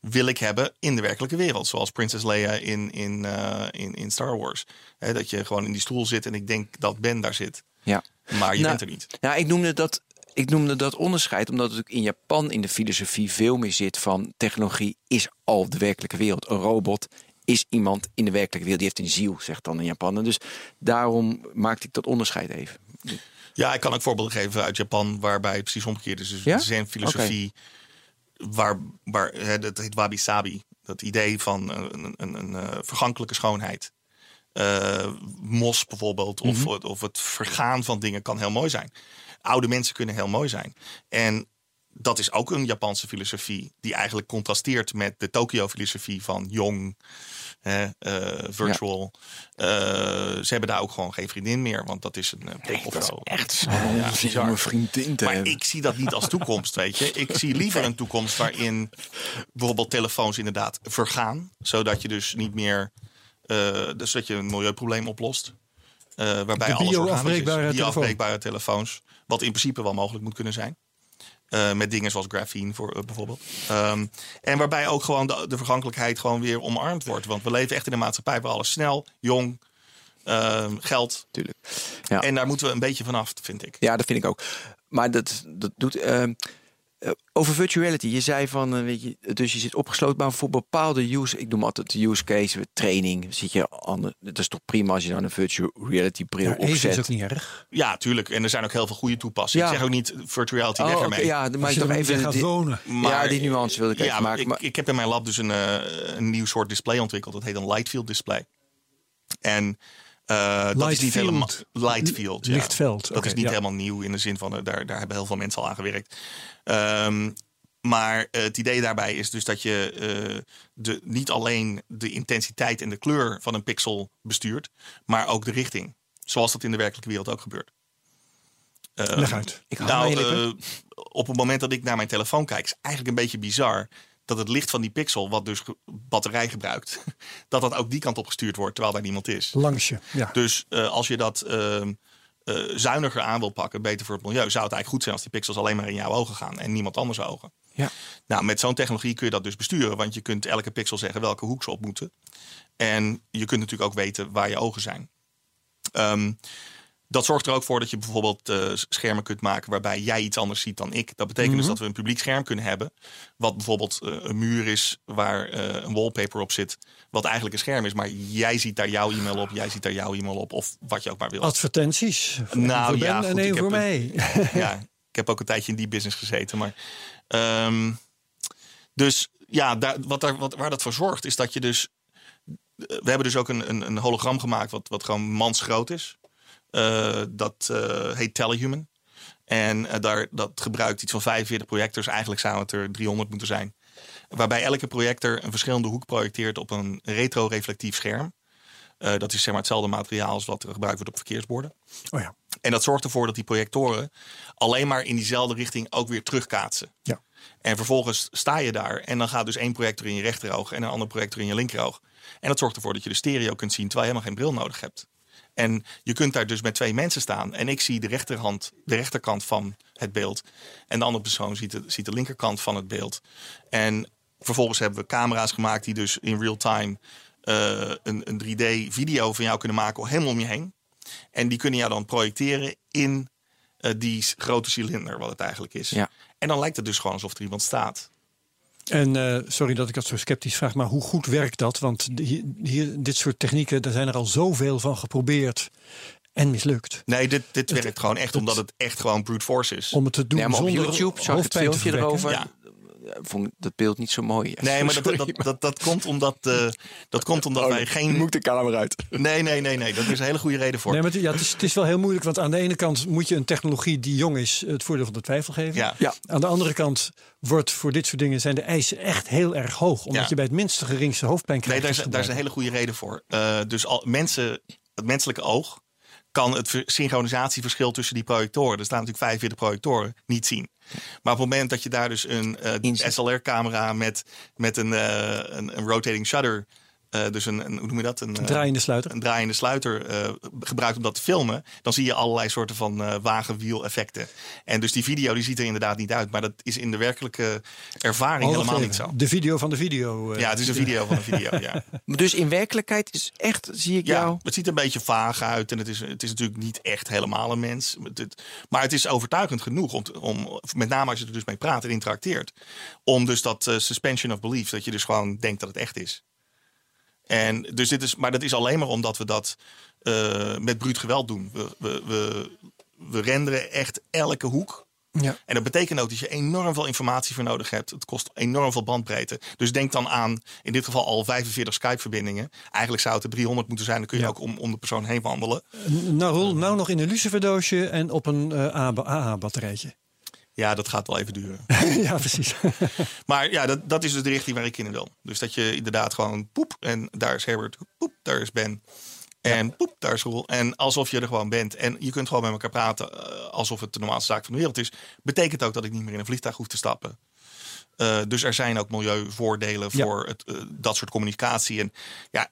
wil ik hebben in de werkelijke wereld. Zoals Princess Leia in, in, eh, in, in Star Wars. Dat je gewoon in die stoel zit en ik denk dat Ben daar zit. Ja. Maar je Nou, bent er niet. Nou, ik noemde dat. Ik noemde dat onderscheid omdat het ook in Japan in de filosofie veel meer zit van technologie is al de werkelijke wereld. Een robot is iemand in de werkelijke wereld. Die heeft een ziel, zegt dan in Japan. En dus daarom maakte ik dat onderscheid even. Ja, ik kan ook voorbeelden geven uit Japan waarbij het precies omgekeerd is. Dus Ja? zijn filosofie waar, waar hè, dat heet wabi sabi. Dat idee van eh, een, een, een, eh, vergankelijke schoonheid. Eh, mos bijvoorbeeld, of, het- of het vergaan van dingen kan heel mooi zijn. Oude mensen kunnen heel mooi zijn. En dat is ook een Japanse filosofie die eigenlijk contrasteert met de Tokyo-filosofie van jong, hè, eh, virtual. Eh, ze hebben daar ook gewoon geen vriendin meer, want dat is een uh, pik of zo. Echt Ja, bizar. een vriendin te Maar hebben. ik zie dat niet als toekomst, weet je. Ik zie liever een toekomst waarin bijvoorbeeld telefoons inderdaad vergaan. Zodat je dus niet meer... eh dus dat je een milieuprobleem oplost. Eh, waarbij De alles organisch is. telefoon. Bio-afbreekbare telefoons. Wat in principe wel mogelijk moet kunnen zijn. Eh, met dingen zoals graphene voor, eh, bijvoorbeeld. Ehm, en waarbij ook gewoon de, de vergankelijkheid gewoon weer omarmd wordt. Want we leven echt in een maatschappij waar alles snel, jong, ehm, geld. Tuurlijk. Ja. En daar moeten we een beetje vanaf, vind ik. Ja, dat vind ik ook. Maar dat, dat doet. Eh, over virtuality. Je zei van, eh, weet je, dus je zit opgesloten, maar voor bepaalde use, ik noem altijd de use case, training, zit je aan. Dat is toch prima als je dan een virtual reality bril Ja, even opzet. is ook niet erg. Ja, tuurlijk. En er zijn ook heel veel goede toepassingen. Ja. Ik zeg ook niet virtual reality Oh, weg ermee. ja, maar je toch even gaat die- wonen. ja, die nuance wilde ik even ja, maken. Ik, maar, ik heb in mijn lab dus een, eh, een nieuw soort display ontwikkeld. Dat heet een Lightfield display. En eh, dat is niet helemaal... Lightfield, ja. Lichtveld, Dat is niet ja. helemaal nieuw in de zin van... eh, daar, daar hebben heel veel mensen al aan gewerkt. Ehm, maar eh, het idee daarbij is dus dat je de, niet alleen de intensiteit en de kleur van een pixel bestuurt... maar ook de richting. Zoals dat in de werkelijke wereld ook gebeurt. Ehm, Leg uit. Ik nou, eh, op het moment dat ik naar mijn telefoon kijk, is eigenlijk een beetje bizar dat het licht van die pixel, wat dus batterij gebruikt, [LAUGHS] dat dat ook die kant op gestuurd wordt terwijl daar niemand is. Langs je. Ja. Dus eh, als je dat ehm, eh, zuiniger aan wil pakken, beter voor het milieu, zou het eigenlijk goed zijn als die pixels alleen maar in jouw ogen gaan en niemand anders ogen. ja. Nou, met zo'n technologie kun je dat dus besturen, want je kunt elke pixel zeggen welke hoek ze op moeten. En je kunt natuurlijk ook weten waar je ogen zijn. Ehm, dat zorgt er ook voor dat je bijvoorbeeld eh, schermen kunt maken waarbij jij iets anders ziet dan ik. Dat betekent dus dat we een publiek scherm kunnen hebben. Wat bijvoorbeeld eh, een muur is waar eh, een wallpaper op zit. Wat eigenlijk een scherm is. Maar jij ziet daar jouw e-mail op. Jij ziet daar jouw e-mail op. Of wat je ook maar wil. Advertenties. Nou, voor Ben ja, en goed, één ik voor heb mij. [LAUGHS] ja, ik heb ook een tijdje in die business gezeten. Maar, ehm, dus ja, daar, wat daar, wat, waar dat voor zorgt, is dat je dus. We hebben dus ook een, een, een hologram gemaakt wat, wat gewoon mansgroot is. Uh, dat uh, heet Telehuman. En uh, daar, dat gebruikt iets van 45 projectors. Eigenlijk zou het er 300 moeten zijn. Waarbij elke projector een verschillende hoek projecteert op een retroreflectief scherm. dat is zeg maar hetzelfde materiaal als wat er gebruikt wordt op verkeersborden. Oh ja. En dat zorgt ervoor dat die projectoren alleen maar in diezelfde richting ook weer terugkaatsen. Ja. En vervolgens sta je daar en dan gaat dus één projector in je rechteroog en een ander projector in je linkeroog. En dat zorgt ervoor dat je de stereo kunt zien terwijl je helemaal geen bril nodig hebt. En je kunt daar dus met twee mensen staan. En ik zie de rechterhand, de rechterkant van het beeld. En de andere persoon ziet de, ziet de linkerkant van het beeld. En vervolgens hebben we camera's gemaakt die dus in real time uh, een, een 3D-video van jou kunnen maken, helemaal om je heen. En die kunnen jou dan projecteren in uh, die grote cilinder, wat het eigenlijk is. Ja. En dan lijkt het dus gewoon alsof er iemand staat. En uh, sorry dat ik dat zo sceptisch vraag, maar hoe goed werkt dat? Want hier, hier, dit soort technieken, daar zijn er al zoveel van geprobeerd en mislukt. Nee, dit, dit het, werkt gewoon echt het, omdat het echt gewoon brute force is. Om het te doen op zonder YouTube zag ik het filmpje erover. Ja. Vond dat beeld niet zo mooi. [LAUGHS] Nee, maar dat, dat, dat, dat, komt omdat, uh, dat komt [LAUGHS] omdat oh, wij geen. moet de camera uit. [LAUGHS] Nee, nee, nee, nee. Dat is een hele goede reden voor. Nee, maar het, ja, het, is, het is wel heel moeilijk, want aan de ene kant moet je een technologie die jong is het voordeel van de twijfel geven. Ja. Ja. Aan de andere kant wordt voor dit soort dingen zijn de eisen echt heel erg hoog, omdat Ja. je bij het minste geringste hoofdpijn Nee, krijgt. daar is, daar is een hele goede reden voor. Uh, dus al, mensen, het menselijke oog kan het ver- synchronisatieverschil tussen die projectoren, er staan natuurlijk 45 projectoren, niet zien. Maar op het moment dat je daar dus een uh, Inzet. SLR-camera met, met een, uh, een, een rotating shutter, uh, dus een, een, hoe noem je dat? Een, uh, draaiende sluiter. een draaiende sluiter uh, gebruikt om dat te filmen, dan zie je allerlei soorten van uh, wagenwiel-effecten. En dus die video die ziet er inderdaad niet uit, maar dat is in de werkelijke ervaring Oh, helemaal even. niet zo. De video van de video. eh, Ja, het is een video van een [LAUGHS] video. Ja. Maar Dus in werkelijkheid is echt, zie ik Ja, jou. het ziet er een beetje vaag uit en het is, het is natuurlijk niet echt helemaal een mens. Maar het is overtuigend genoeg, om, om, met name als je er dus mee praat en interacteert, om dus dat eh, suspension of belief, dat je dus gewoon denkt dat het echt is. En dus dit is, maar dat is alleen maar omdat we dat eh, met bruut geweld doen. We, we, we, we renderen echt elke hoek. Ja. En dat betekent ook dat je enorm veel informatie voor nodig hebt. Het kost enorm veel bandbreedte. Dus denk dan aan, in dit geval al 45 Skype-verbindingen. Eigenlijk zou het er 300 moeten zijn. Dan kun je Ja. ook om, om de persoon heen wandelen. Nou, nou nog in een luciferdoosje en op een eh, AA-batterijtje. Ja, dat gaat wel even duren. [LAUGHS] ja, precies. [LAUGHS] Maar ja, dat, dat is dus de richting waar ik in wil. Dus dat je inderdaad gewoon poep. En daar is Herbert. Poep, daar is Ben. En poep, daar is Roel. En alsof je er gewoon bent. En je kunt gewoon met elkaar praten eh, alsof het de normaalste zaak van de wereld is. Betekent ook dat ik niet meer in een vliegtuig hoef te stappen. Eh, dus er zijn ook milieuvoordelen Ja. voor het, eh, dat soort communicatie. En ja,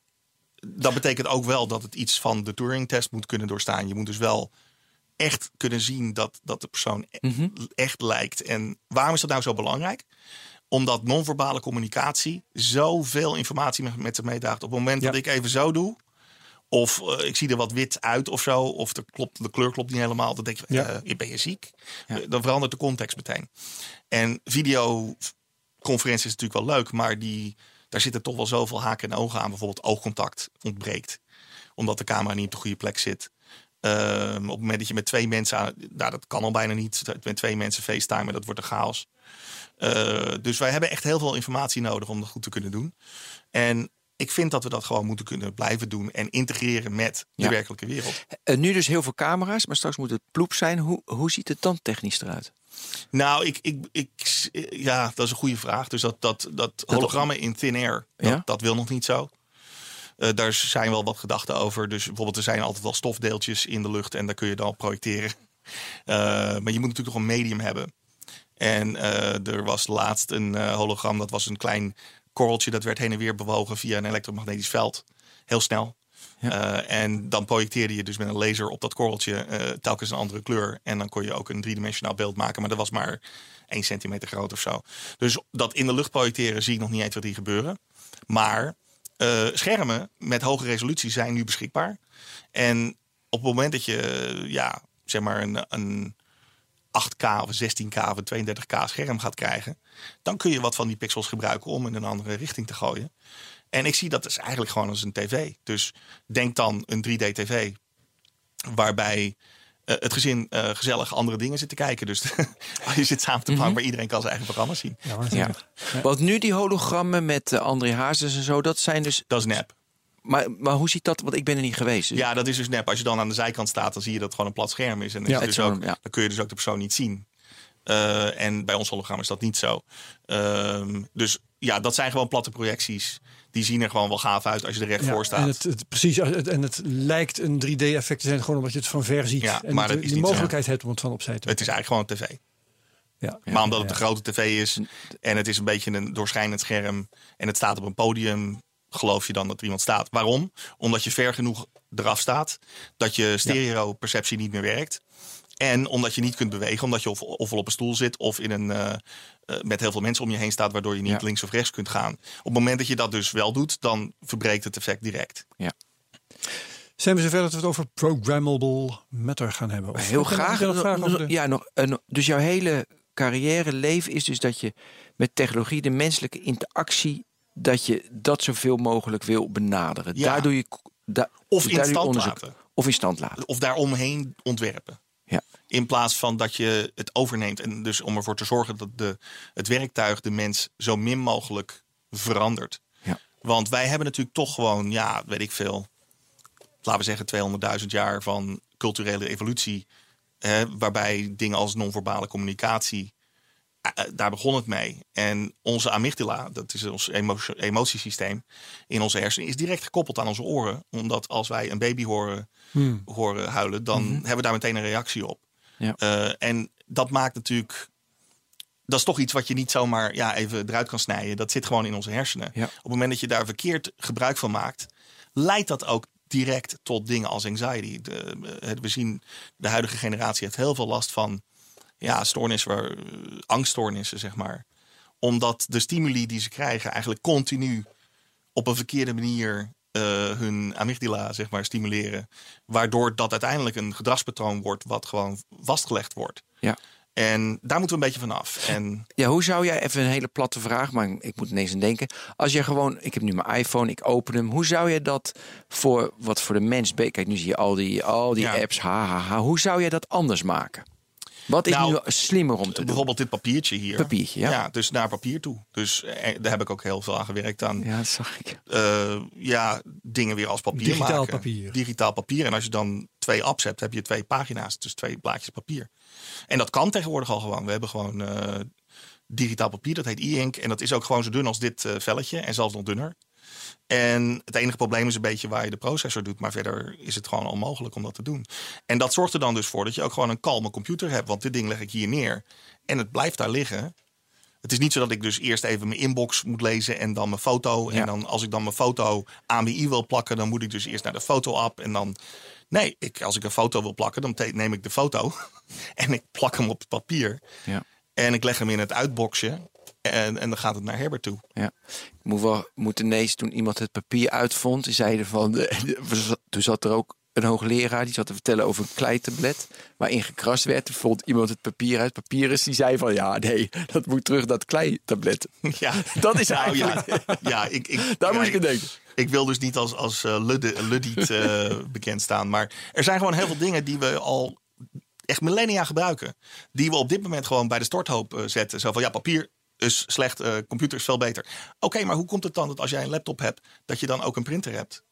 dat betekent ook wel dat het iets van de Turing-test moet kunnen doorstaan. Je moet dus wel echt kunnen zien dat, dat de persoon e- Mhm. echt lijkt. En waarom is dat nou zo belangrijk? Omdat non-verbale communicatie zoveel informatie met, met zich meedraagt. Op het moment Ja. dat ik even zo doe, of eh, ik zie er wat wit uit of zo, of de, klopt, de kleur klopt niet helemaal, dan denk je, Ja. eh, je ben je ziek? Ja. Eh, Dan verandert de context meteen. En videoconferentie is natuurlijk wel leuk, maar die, daar zitten toch wel zoveel haken en ogen aan. Bijvoorbeeld oogcontact ontbreekt, omdat de camera niet op de goede plek zit. Ehm, op het moment dat je met twee mensen, aan, nou, dat kan al bijna niet, met twee mensen facetimen, dat wordt een chaos. Eh, dus wij hebben echt heel veel informatie nodig om dat goed te kunnen doen. En ik vind dat we dat gewoon moeten kunnen blijven doen en integreren met de Ja. werkelijke wereld. Eh, nu dus heel veel camera's, maar straks moet het ploep zijn. Hoe, hoe ziet het dan technisch eruit? Nou, ik, ik, ik, ja, dat is een goede vraag. Dus dat, dat, dat hologrammen in thin air, dat, Ja? dat wil nog niet zo. Eh, daar zijn wel wat gedachten over. Dus bijvoorbeeld, er zijn altijd wel stofdeeltjes in de lucht en daar kun je dan op projecteren. [LAUGHS] Eh, maar je moet natuurlijk nog een medium hebben. En eh, er was laatst een hologram, dat was een klein korreltje dat werd heen en weer bewogen via een elektromagnetisch veld. Heel snel. Ja. En dan projecteerde je dus met een laser op dat korreltje telkens een andere kleur. En dan kon je ook een driedimensionaal beeld maken. Maar dat was maar 1 centimeter groot of zo. Dus dat in de lucht projecteren zie ik nog niet 1, 2, 3 gebeuren. Maar eh, schermen met hoge resolutie zijn nu beschikbaar. En op het moment dat je, eh, ja, zeg maar een, een 8K of een 16K of een 32K scherm gaat krijgen, dan kun je wat van die pixels gebruiken om in een andere richting te gooien. En ik zie dat dus eigenlijk gewoon als een tv. Dus denk dan een 3D-tv, waarbij eh, het gezin eh, gezellig andere dingen zit te kijken. Dus [LAUGHS] je zit samen te plank, maar iedereen kan zijn eigen programma zien. Ja. Want nu die hologrammen met uh, André Hazes en zo, dat zijn dus. Dat is nep. Maar, maar hoe ziet dat? Want ik ben er niet geweest. dus- Ja, dat is dus nep. Als je dan aan de zijkant staat, dan zie je dat het gewoon een plat scherm is. En Ja. is dus ook, dan kun je dus ook de persoon niet zien. Eh, en bij ons hologram is dat niet zo. Ehm, dus ja, dat zijn gewoon platte projecties. Die zien er gewoon wel gaaf uit als je er recht Ja, voor staat. En het, het, precies, het- en het lijkt een 3D-effect te zijn, gewoon omdat je het van ver ziet. Ja, en maar de, mogelijkheid hebt om het van opzij te het is eigenlijk gewoon tv. Ja. Maar omdat het een grote tv is en het is een beetje een doorschijnend scherm en het staat op een podium, geloof je dan dat er iemand staat. Waarom? Omdat je ver genoeg eraf staat, dat je stereo-perceptie niet meer werkt. En omdat je niet kunt bewegen, omdat je of, ofwel op een stoel zit of in een, eh, eh, met heel veel mensen om je heen staat, waardoor je niet Ja. links of rechts kunt gaan. Op het moment dat je dat dus wel doet, dan verbreekt het effect direct. Zijn we zover dat we het over programmable matter gaan hebben? Of- Heel graag. nog vragen over de- Ja, nog, eh, dus jouw hele carrière, leven is dus dat je met technologie, de menselijke interactie, dat je dat zoveel mogelijk wil benaderen. Ja. Daar doe je. Da, Of dus in stand laten. Of in stand laten. Of daaromheen ontwerpen. Ja. In plaats van dat je het overneemt. En dus om ervoor te zorgen dat de, het werktuig, de mens, zo min mogelijk verandert. Ja. Want wij hebben natuurlijk toch gewoon, ja, weet ik veel. Laten we zeggen 200.000 jaar van culturele evolutie. Hè, waarbij dingen als non-verbale communicatie. Eh, eh, daar begon het mee. En onze amygdala, dat is ons emo emotiesysteem in onze hersenen, is direct gekoppeld aan onze oren. Omdat als wij een baby horen, Hmm. horen huilen, dan hebben we daar meteen een reactie op. Ja. Eh, en dat maakt natuurlijk. Dat is toch iets wat je niet zomaar ja, even eruit kan snijden. Dat zit gewoon in onze hersenen. Ja. Op het moment dat je daar verkeerd gebruik van maakt, leidt dat ook direct tot dingen als anxiety. De, we zien de huidige generatie heeft heel veel last van ja, stoornissen, waar, eh, angststoornissen, zeg maar. Omdat de stimuli die ze krijgen eigenlijk continu op een verkeerde manier eh, hun amygdala zeg maar, stimuleren. Waardoor dat uiteindelijk een gedragspatroon wordt wat gewoon vastgelegd wordt. Ja. En daar moeten we een beetje vanaf. En Ja, hoe zou jij, even een hele platte vraag, maar ik moet ineens aan denken. Als je gewoon, ik heb nu mijn iPhone, ik open hem. Hoe zou je dat voor, wat voor de mens, kijk nu zie je al die, al die Ja. apps. Hoe zou jij dat anders maken? Wat is Nou, nu slimmer om te doen? bijvoorbeeld dit papiertje hier. Papiertje, ja. dus naar papier toe. Dus eh, daar heb ik ook heel veel aan gewerkt aan. Ja, dat zag ik. eh, ja, dingen weer als papier Digitaal maken. papier. Digitaal papier. En als je dan twee apps hebt, heb je twee pagina's. Dus twee blaadjes papier. En dat kan tegenwoordig al gewoon. We hebben gewoon eh, digitaal papier. Dat heet e-ink. En dat is ook gewoon zo dun als dit velletje. En zelfs nog dunner. En het enige probleem is een beetje waar je de processor doet. Maar verder is het gewoon onmogelijk om dat te doen. En dat zorgt er dan dus voor dat je ook gewoon een kalme computer hebt. Want dit ding leg ik hier neer. En het blijft daar liggen. Het is niet zo dat ik dus eerst even mijn inbox moet lezen en dan mijn foto. Ja. En dan als ik dan mijn foto AMI wil plakken, dan moet ik dus eerst naar de foto-app. En dan, nee, ik, als ik een foto wil plakken, dan neem ik de foto [LAUGHS] en ik plak hem op het papier. Ja. En ik leg hem in het uitboxje en, en dan gaat het naar Herbert toe. Ja. Ik moet wel moeten ineens toen iemand het papier uitvond, die zeiden van, [LAUGHS] de, toen zat er ook een hoogleraar die zat te vertellen over een kleitablet waarin gekrast werd. Toen vond iemand het papier uit papyrus. Die zei van ja, nee, dat moet terug het kleitablet. [LAUGHS] Ja, Dat is Nou, eigenlijk. ja, [LAUGHS] ja, ik, ik, Daar ja, moest ik aan denken. Ik wil dus niet als, als uh, ludde- luddiet eh, bekend staan. Maar er zijn gewoon heel veel dingen die we al echt millennia gebruiken. Die we op dit moment gewoon bij de storthoop eh, zetten. Zo van ja, papier is slecht, eh, computer is veel beter. Oké, maar hoe komt het dan dat als jij een laptop hebt, dat je dan ook een printer hebt?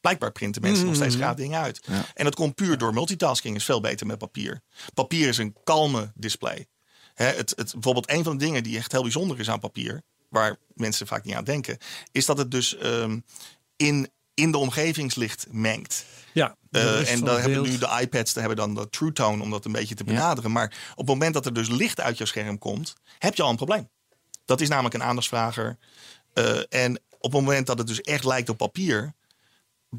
Blijkbaar printen mensen nog steeds graag dingen uit. En dat komt puur door multitasking, is veel beter met papier. Papier is een kalme display. Hè, het, het, bijvoorbeeld een van de dingen die echt heel bijzonder is aan papier, waar mensen vaak niet aan denken, is dat het dus ehm, in, in de omgevingslicht mengt. Ja, Uh, rust en dan hebben nu de iPads, daar hebben dan de True Tone om dat een beetje te benaderen. Maar op het moment dat er dus licht uit jouw scherm komt, heb je al een probleem. Dat is namelijk een aandachtsvrager. Uh, en op het moment dat het dus echt lijkt op papier,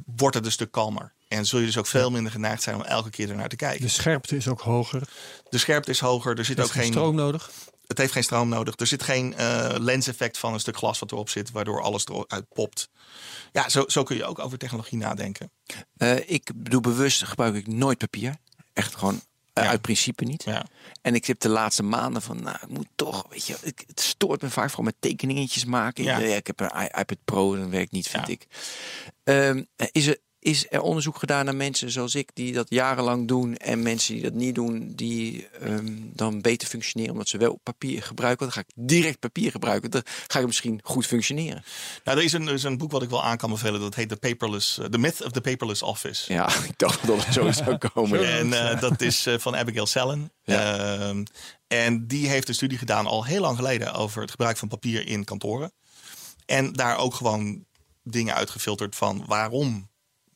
wordt het een stuk kalmer. En zul je dus ook veel minder geneigd zijn om elke keer ernaar te kijken. De scherpte is ook hoger. De scherpte is hoger. Er zit ook geen stroom nodig. het heeft geen stroom nodig. Er zit geen uh, lenseffect van een stuk glas wat erop zit, waardoor alles eruit popt. Ja, zo, zo kun je ook over technologie nadenken. Uh, ik doe bewust, gebruik ik nooit papier. Echt gewoon Ja. uit principe niet. Ja. En ik heb de laatste maanden van, nou, ik moet toch, weet je, ik, het stoort me vaak vooral met tekeningetjes maken. Ja. Ik heb een iPad Pro, dat werkt niet, vind ik. Um, is er, is er onderzoek gedaan naar mensen zoals ik die dat jarenlang doen en mensen die dat niet doen, die ehm, dan beter functioneren omdat ze wel papier gebruiken. Dan ga ik direct papier gebruiken. Dan ga ik misschien goed functioneren. Nou, er is een, er is een boek wat ik wel aan kan bevelen. Dat heet The, Paperless, uh, The Myth of the Paperless Office. Ja, [LAUGHS] ik dacht dat het zo zou komen. [LAUGHS] en uh, dat is uh, van Abigail Sellen. Ja. Ehm, en die heeft een studie gedaan al heel lang geleden over het gebruik van papier in kantoren. En daar ook gewoon dingen uitgefilterd van waarom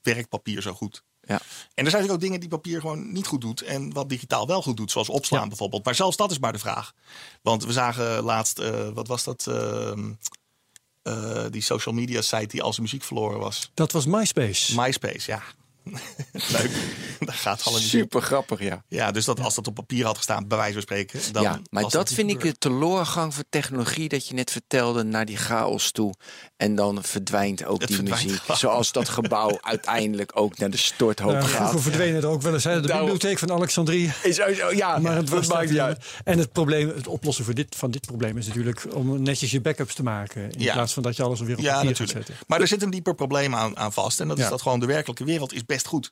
werkt papier zo goed. Ja. En er zijn natuurlijk ook dingen die papier gewoon niet goed doet. En wat digitaal wel goed doet, zoals opslaan Ja. bijvoorbeeld. Maar zelfs dat is maar de vraag. Want we zagen laatst, eh, wat was dat? ehm, eh, die social media site die als muziek verloren was. Dat was MySpace. MySpace, ja. [LAUGHS] Leuk. Daar gaat alle muziek. Super grappig, ja. Ja, dus dat, als dat op papier had gestaan, bij wijze van spreken. Dan ja, maar dat vind ik de teleurgang voor technologie dat je net vertelde naar die chaos toe. En dan verdwijnt ook Het die verdwijnt muziek. gewoon. Zoals dat gebouw [LAUGHS] uiteindelijk ook naar de storthoop Nou, gaat. vroeger verdwenen er ook wel eens. Hè, de Daarom- bibliotheek van Alexandrië. Is ja, Maar het was dat maakt niet uit. En het probleem, het oplossen voor dit, van dit probleem is natuurlijk om netjes je backups te maken. In Ja. plaats van dat je alles weer op Ja, papier gaat natuurlijk. zetten. Maar er zit een dieper probleem aan, aan vast. En dat is Ja. dat gewoon de werkelijke wereld is best goed.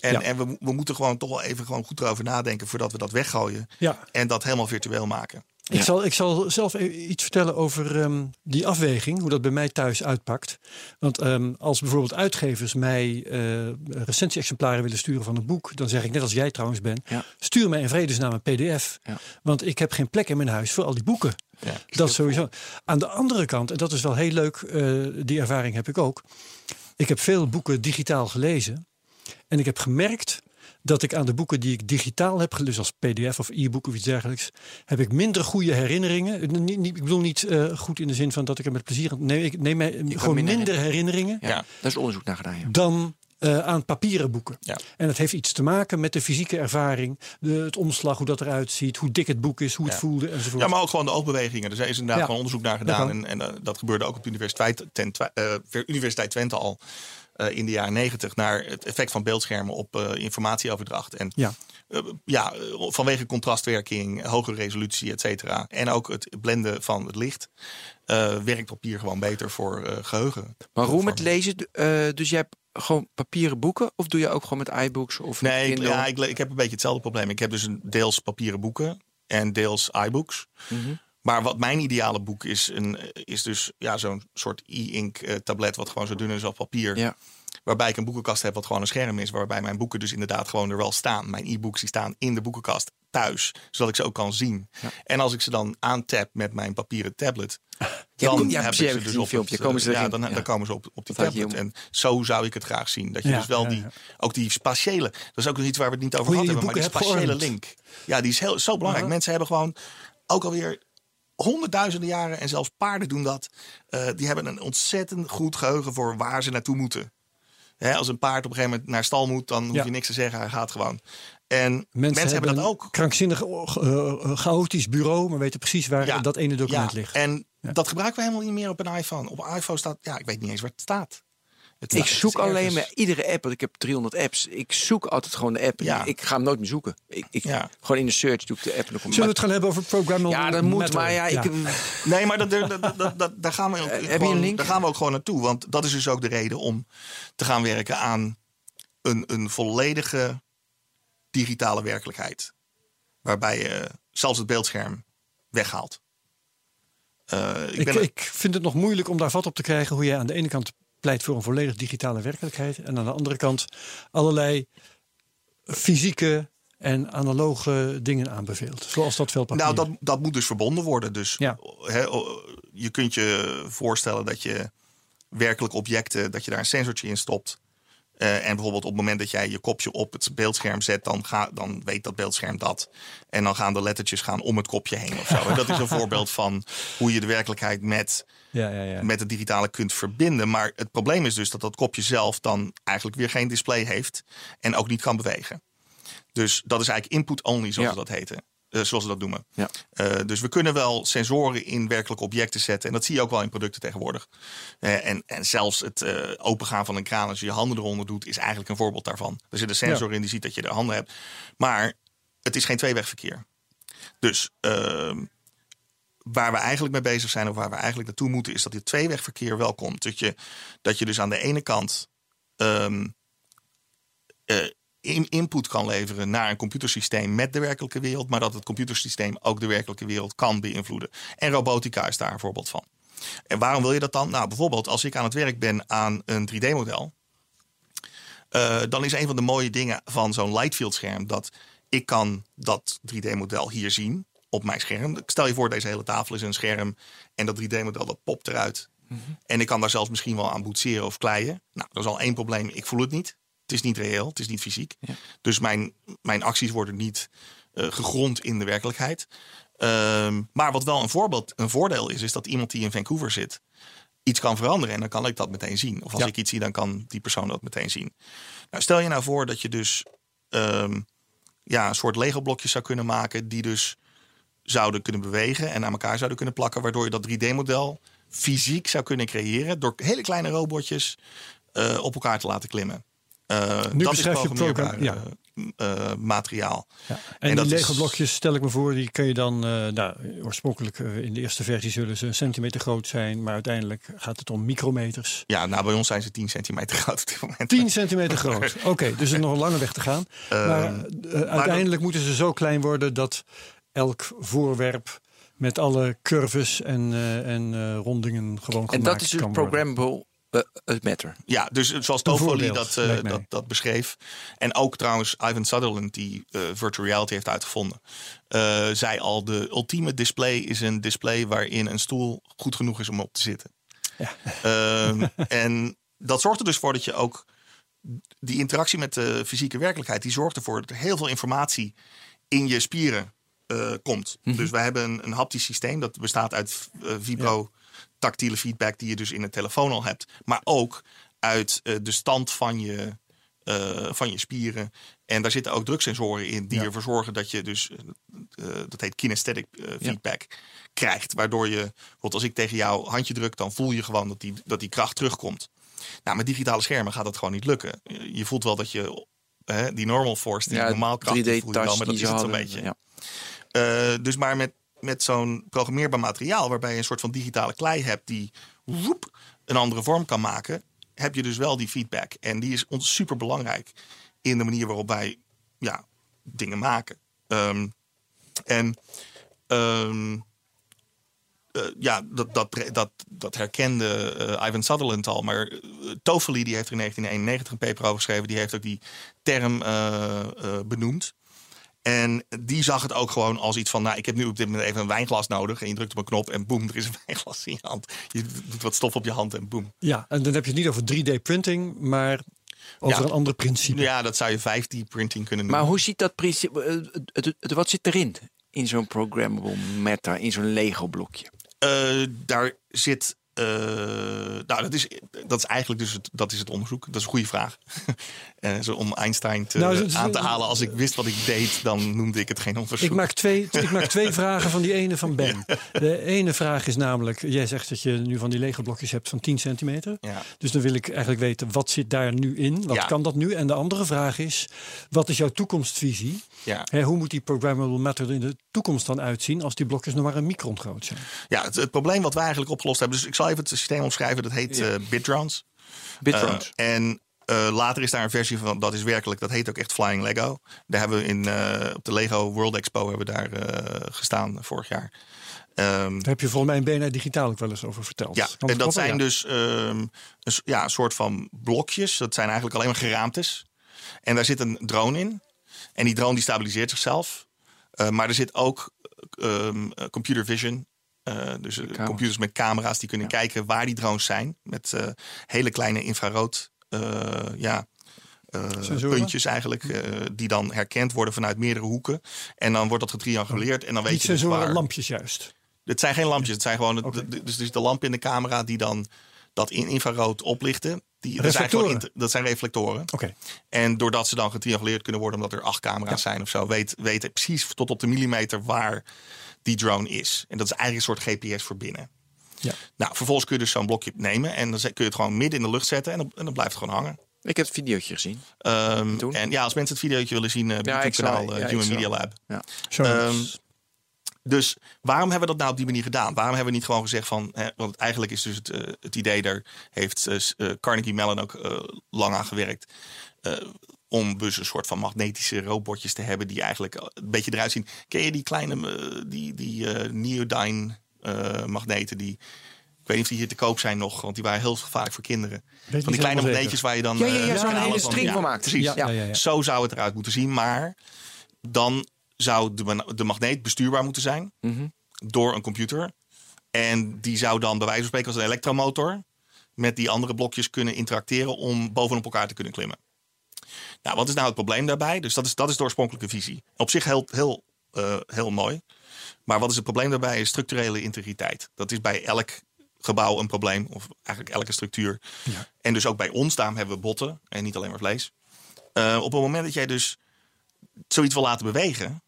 En, Ja. en we, we moeten gewoon toch wel even gewoon goed erover nadenken voordat we dat weggooien. Ja. En dat helemaal virtueel maken. Ik, zal, ik zal zelf e- iets vertellen over ehm, die afweging, hoe dat bij mij thuis uitpakt. Want ehm, als bijvoorbeeld uitgevers mij eh recensie-exemplaren willen sturen van een boek, dan zeg ik net als jij trouwens ben, Ja. stuur mij in vredesnaam een PDF. Ja. Want ik heb geen plek in mijn huis voor al die boeken. Ja. Dat sowieso. Aan de andere kant, en dat is wel heel leuk, eh, die ervaring heb ik ook. Ik heb veel boeken digitaal gelezen. En ik heb gemerkt dat ik aan de boeken die ik digitaal heb gelezen, als PDF of e-book of iets dergelijks, heb ik minder goede herinneringen. Eh, Niet, niet, ik bedoel niet eh, goed in de zin van dat ik er met plezier aan. Nee, ik neem mij gewoon minder minder herinneringen Ja, Ja. Daar is onderzoek naar gedaan. Ja. dan eh, aan papieren boeken. Ja. En dat heeft iets te maken met de fysieke ervaring, de, het omslag, hoe dat eruit ziet, hoe dik het boek is, hoe het Ja. voelde enzovoort. Ja, maar ook gewoon de oogbewegingen. Er is inderdaad Ja. gewoon onderzoek naar gedaan. Dat En, en eh, dat gebeurde ook op de Universiteit, ten, eh, Universiteit Twente al eh, in de jaren negentig. Naar het effect van beeldschermen op eh, informatieoverdracht. En Ja. eh, ja, vanwege contrastwerking, hogere resolutie, et cetera. En ook het blenden van het licht. eh, werkt papier gewoon beter voor eh, geheugen. Maar hoe met Vormen. lezen? eh, dus jij hebt gewoon papieren boeken? Of doe je ook gewoon met iBooks? Of Nee, ik, ja, ik, ik heb een beetje hetzelfde probleem. Ik heb dus een deels papieren boeken en deels iBooks. Mhm. Maar wat mijn ideale boek is, een, is dus ja, zo'n soort e-ink eh, tablet, wat gewoon zo dun is als papier. Ja. Waarbij ik een boekenkast heb wat gewoon een scherm is. Waarbij mijn boeken dus inderdaad gewoon er wel staan. Mijn e-books die staan in de boekenkast thuis. Zodat ik ze ook kan zien. En als ik ze dan aantap met mijn papieren tablet. [LAUGHS] Dan ja, heb ik ze dus op filmpje. het, Komen ze ja, dan, Ja. dan komen ze op, op die Dat tablet. En zo zou ik het graag zien. Dat je dus wel die, ook die spatiële, dat is ook iets waar we het niet over gehad je hebben. Maar die spatiële link. Ja, die is heel, zo belangrijk. Mensen hebben gewoon ook alweer honderdduizenden jaren en zelfs paarden doen dat. eh, die hebben een ontzettend goed geheugen voor waar ze naartoe moeten. Als een paard op een gegeven moment naar stal moet, dan hoef je niks te zeggen. Hij gaat gewoon. En mensen, hebben dat ook. Krankzinnig eh, eh, chaotisch bureau, maar weten precies waar Ja. dat ene document ja. ligt. En Ja. dat gebruiken we helemaal niet meer op een iPhone. Op een iPhone staat, ja, ik weet niet eens waar het staat. Het Ik staat- zoek alleen maar iedere app, want ik heb 300 apps. Ik zoek altijd gewoon de app. Ja. Ik ga hem nooit meer zoeken. Ik, ik, Ja. Gewoon in de search doe ik de app Zullen we het gaan hebben over programmable Ja, dat moet, maar ja, ik, Nee, maar dat, dat, dat, dat- dat- daar, gaan we ook Eh, heb je gewoon, een link? daar gaan we ook gewoon naartoe. Want dat is dus ook de reden om te gaan werken aan een, een volledige digitale werkelijkheid. Waarbij je zelfs het beeldscherm weghaalt. Eh, ik Ik, vind het nog moeilijk om daar vat op te krijgen hoe jij aan de ene kant pleit voor een volledig digitale werkelijkheid en aan de andere kant allerlei fysieke en analoge dingen aanbeveelt. Zoals dat veldpapier. nou, dat, dat moet dus verbonden worden. Dus Ja. je kunt je voorstellen dat je werkelijk objecten, dat je daar een sensortje in stopt. Eh, en bijvoorbeeld op het moment dat jij je kopje op het beeldscherm zet, dan, ga, dan weet dat beeldscherm dat. En dan gaan de lettertjes gaan om het kopje heen of zo. En dat is een [LAUGHS] voorbeeld van hoe je de werkelijkheid met, ja, ja, ja. met het digitale kunt verbinden. Maar het probleem is dus dat dat kopje zelf dan eigenlijk weer geen display heeft en ook niet kan bewegen. Dus dat is eigenlijk input only, zoals Ja. ze dat heten. Eh, zoals ze dat noemen. Ja. Eh, dus we kunnen wel sensoren in werkelijke objecten zetten. En dat zie je ook wel in producten tegenwoordig. Eh, en, en zelfs het opengaan van een kraan als je je handen eronder doet, is eigenlijk een voorbeeld daarvan. Er zit een sensor in die ziet dat je de handen hebt. Maar het is geen tweewegverkeer. Dus ehm, waar we eigenlijk mee bezig zijn, of waar we eigenlijk naartoe moeten, is dat dit tweewegverkeer wel komt. Dat je, dat je dus aan de ene kant ehm, eh, input kan leveren naar een computersysteem met de werkelijke wereld, maar dat het computersysteem ook de werkelijke wereld kan beïnvloeden. En robotica is daar een voorbeeld van. En waarom wil je dat dan? Nou, bijvoorbeeld als ik aan het werk ben aan een 3D-model, eh, dan is een van de mooie dingen van zo'n lightfield scherm dat ik kan dat 3D-model hier zien op mijn scherm. Stel je voor, deze hele tafel is een scherm en dat 3D-model dat popt eruit. En ik kan daar zelfs misschien wel aan boetseren of kleien. Nou, dat is al één probleem. Ik voel het niet. Het is niet reëel, het is niet fysiek. Dus mijn, mijn acties worden niet eh, gegrond in de werkelijkheid. Ehm, maar wat wel een, voorbeeld, een voordeel is, is dat iemand die in Vancouver zit iets kan veranderen en dan kan ik dat meteen zien. Of als Ja. ik iets zie, dan kan die persoon dat meteen zien. Nou, stel je nou voor dat je dus ehm, ja, een soort Lego-blokjes zou kunnen maken die dus zouden kunnen bewegen en aan elkaar zouden kunnen plakken, waardoor je dat 3D-model fysiek zou kunnen creëren door hele kleine robotjes eh, op elkaar te laten klimmen. Eh, Nu dat is beschrijf je programmeerbaar program- eh, eh, materiaal. Ja. En, En dat die is- Lego blokjes, stel ik me voor, die kun je dan, eh, nou, oorspronkelijk in de eerste versie zullen ze een centimeter groot zijn, maar uiteindelijk gaat het om micrometers. Ja, nou bij ons zijn ze 10 centimeter groot op dit moment. 10 centimeter groot. [LAUGHS] Oké, dus er is nog een lange weg te gaan. maar eh, uiteindelijk moeten ze zo klein worden dat elk voorwerp met alle curves en, eh, en eh, rondingen gewoon En gemaakt dat is dus kan worden. programmable eh, eh, matter. Ja, dus zoals Toffoli voorbeeld, dat, eh, dat, dat beschreef. En ook trouwens Ivan Sutherland, die eh, virtual reality heeft uitgevonden. eh, zei al, de ultieme display is een display waarin een stoel goed genoeg is om op te zitten. Ehm, [LAUGHS] en dat zorgt er dus voor dat je ook die interactie met de fysieke werkelijkheid, die zorgt ervoor dat er heel veel informatie in je spieren eh, komt. Dus wij hebben een, een haptisch systeem dat bestaat uit vibro tactiele feedback die je dus in een telefoon al hebt, maar ook uit eh, de stand van je, eh, van je spieren. En daar zitten ook druksensoren in die Ja. ervoor zorgen dat je dus, eh, dat heet kinesthetic feedback, krijgt. Waardoor je, bijvoorbeeld als ik tegen jouw handje druk, dan voel je gewoon dat die, dat die kracht terugkomt. Nou, met digitale schermen gaat dat gewoon niet lukken. Je voelt wel dat je hè, die normal force, die normaal kracht, voel je wel, maar dat is het een beetje. Ja. Dus maar met, met zo'n programmeerbaar materiaal, waarbij je een soort van digitale klei hebt die een andere vorm kan maken, heb je dus wel die feedback. En die is ons super belangrijk in de manier waarop wij ja, dingen maken. Ehm, en ehm, eh, ja, dat, dat, dat, dat herkende eh, Ivan Sutherland al. Maar uh, die heeft er in 1991 een paper over geschreven. Die heeft ook die term benoemd. En die zag het ook gewoon als iets van... nou, ik heb nu op dit moment even een wijnglas nodig. En je drukt op een knop en boem, er is een [LAUGHS] wijnglas in je hand. Je doet wat stof op je hand en boem. Ja, en dan heb je het niet over 3D-printing, maar over Ja. een ander principe. Ja, dat zou je 5D-printing kunnen noemen. Maar hoe ziet dat principe... eh, het- het- het- wat zit erin? In zo'n programmable matter, in zo'n Lego-blokje? Eh, daar zit. Eh, nou, dat is, dat is eigenlijk dus het, dat is het onderzoek. Dat is een goede vraag. [LAUGHS] Eh, zo om Einstein te, Nou, is- aan te halen. Als ik wist wat ik deed, dan noemde ik het geen onderzoek. Ik maak, twee, [LAUGHS] ik maak twee vragen van die ene van Ben. De ene vraag is namelijk, jij zegt dat je nu van die Lego blokjes hebt van 10 centimeter. Ja. Dus dan wil ik eigenlijk weten, wat zit daar nu in? Wat Ja. kan dat nu? En de andere vraag is, wat is jouw toekomstvisie? Ja. Hè, hoe moet die programmable matter er in de toekomst dan uitzien als die blokjes nog maar een micron groot zijn? Ja, het, het probleem wat wij eigenlijk opgelost hebben. Dus ik zal even het systeem omschrijven. Dat heet eh Bitrons. Bitrons. Eh, en eh, later is daar een versie van, dat is werkelijk, dat heet ook echt Flying Lego. Daar hebben we in, eh, op de Lego World Expo hebben we daar eh, gestaan vorig jaar. Ehm, Daar heb je volgens mij in BNR Digitaal ook wel eens over verteld. Ja, en dat zijn Ja. dus ehm, een, ja, een soort van blokjes. Dat zijn eigenlijk alleen maar geraamtes. En daar zit een drone in. En die drone die stabiliseert zichzelf. Eh, maar er zit ook ehm, eh, computer vision. Eh, dus eh, computers met camera's die kunnen kijken waar die drones zijn. Met eh, hele kleine infrarood ja, puntjes eigenlijk. die dan herkend worden vanuit meerdere hoeken. En dan wordt dat getrianguleerd. En dan weet Niet je dus waar... lampjes juist. Het zijn geen lampjes. Het zijn gewoon het- de, de- dus, dus de lamp in de camera die dan dat in infrarood oplichten. Die, dat, zijn gewoon Reflectoren? inter- dat zijn reflectoren. Oké. En doordat ze dan getrianguleerd kunnen worden, omdat er acht camera's zijn of zo, weet, het precies tot op de millimeter waar die drone is. En dat is eigenlijk een soort GPS voor binnen. Ja. Nou, vervolgens kun je dus zo'n blokje nemen en dan kun je het gewoon midden in de lucht zetten en dan, en dan blijft het gewoon hangen. Ik heb het videootje gezien. Ehm, Toen? en ja, als mensen het videootje willen zien, uh, Ja, ik kanaal ja, Human. Media Lab. Ja. Zo. Ehm, Dus waarom hebben we dat nou op die manier gedaan? Waarom hebben we niet gewoon gezegd van. Hè, want eigenlijk is dus het, eh, het idee, daar heeft Carnegie Mellon ook lang aan gewerkt. Eh, om dus een soort van magnetische robotjes te hebben die eigenlijk een beetje eruit zien. Ken je die kleine, eh, die, die eh, Neodyne eh, magneten die. Ik weet niet of die hier te koop zijn nog, want die waren heel gevaarlijk voor kinderen. van die kleine magneetjes waar je dan. Ja, ja, ja, eh, zo'n kanalen hele van- string ja, van maakt. Precies. Ja, ja, ja, ja. Zo zou het eruit moeten zien. Maar dan zou de, de magneet bestuurbaar moeten zijn Mhm. door een computer. En die zou dan bij wijze van spreken als een elektromotor met die andere blokjes kunnen interacteren om bovenop elkaar te kunnen klimmen. Nou, wat is nou het probleem daarbij? Dus dat is, dat is de oorspronkelijke visie. Op zich heel, heel, eh, heel mooi. Maar wat is het probleem daarbij? Is structurele integriteit. Dat is bij elk gebouw een probleem, of eigenlijk elke structuur. En dus ook bij ons, daarom hebben we botten en niet alleen maar vlees. Eh, op het moment dat jij dus zoiets wil laten bewegen,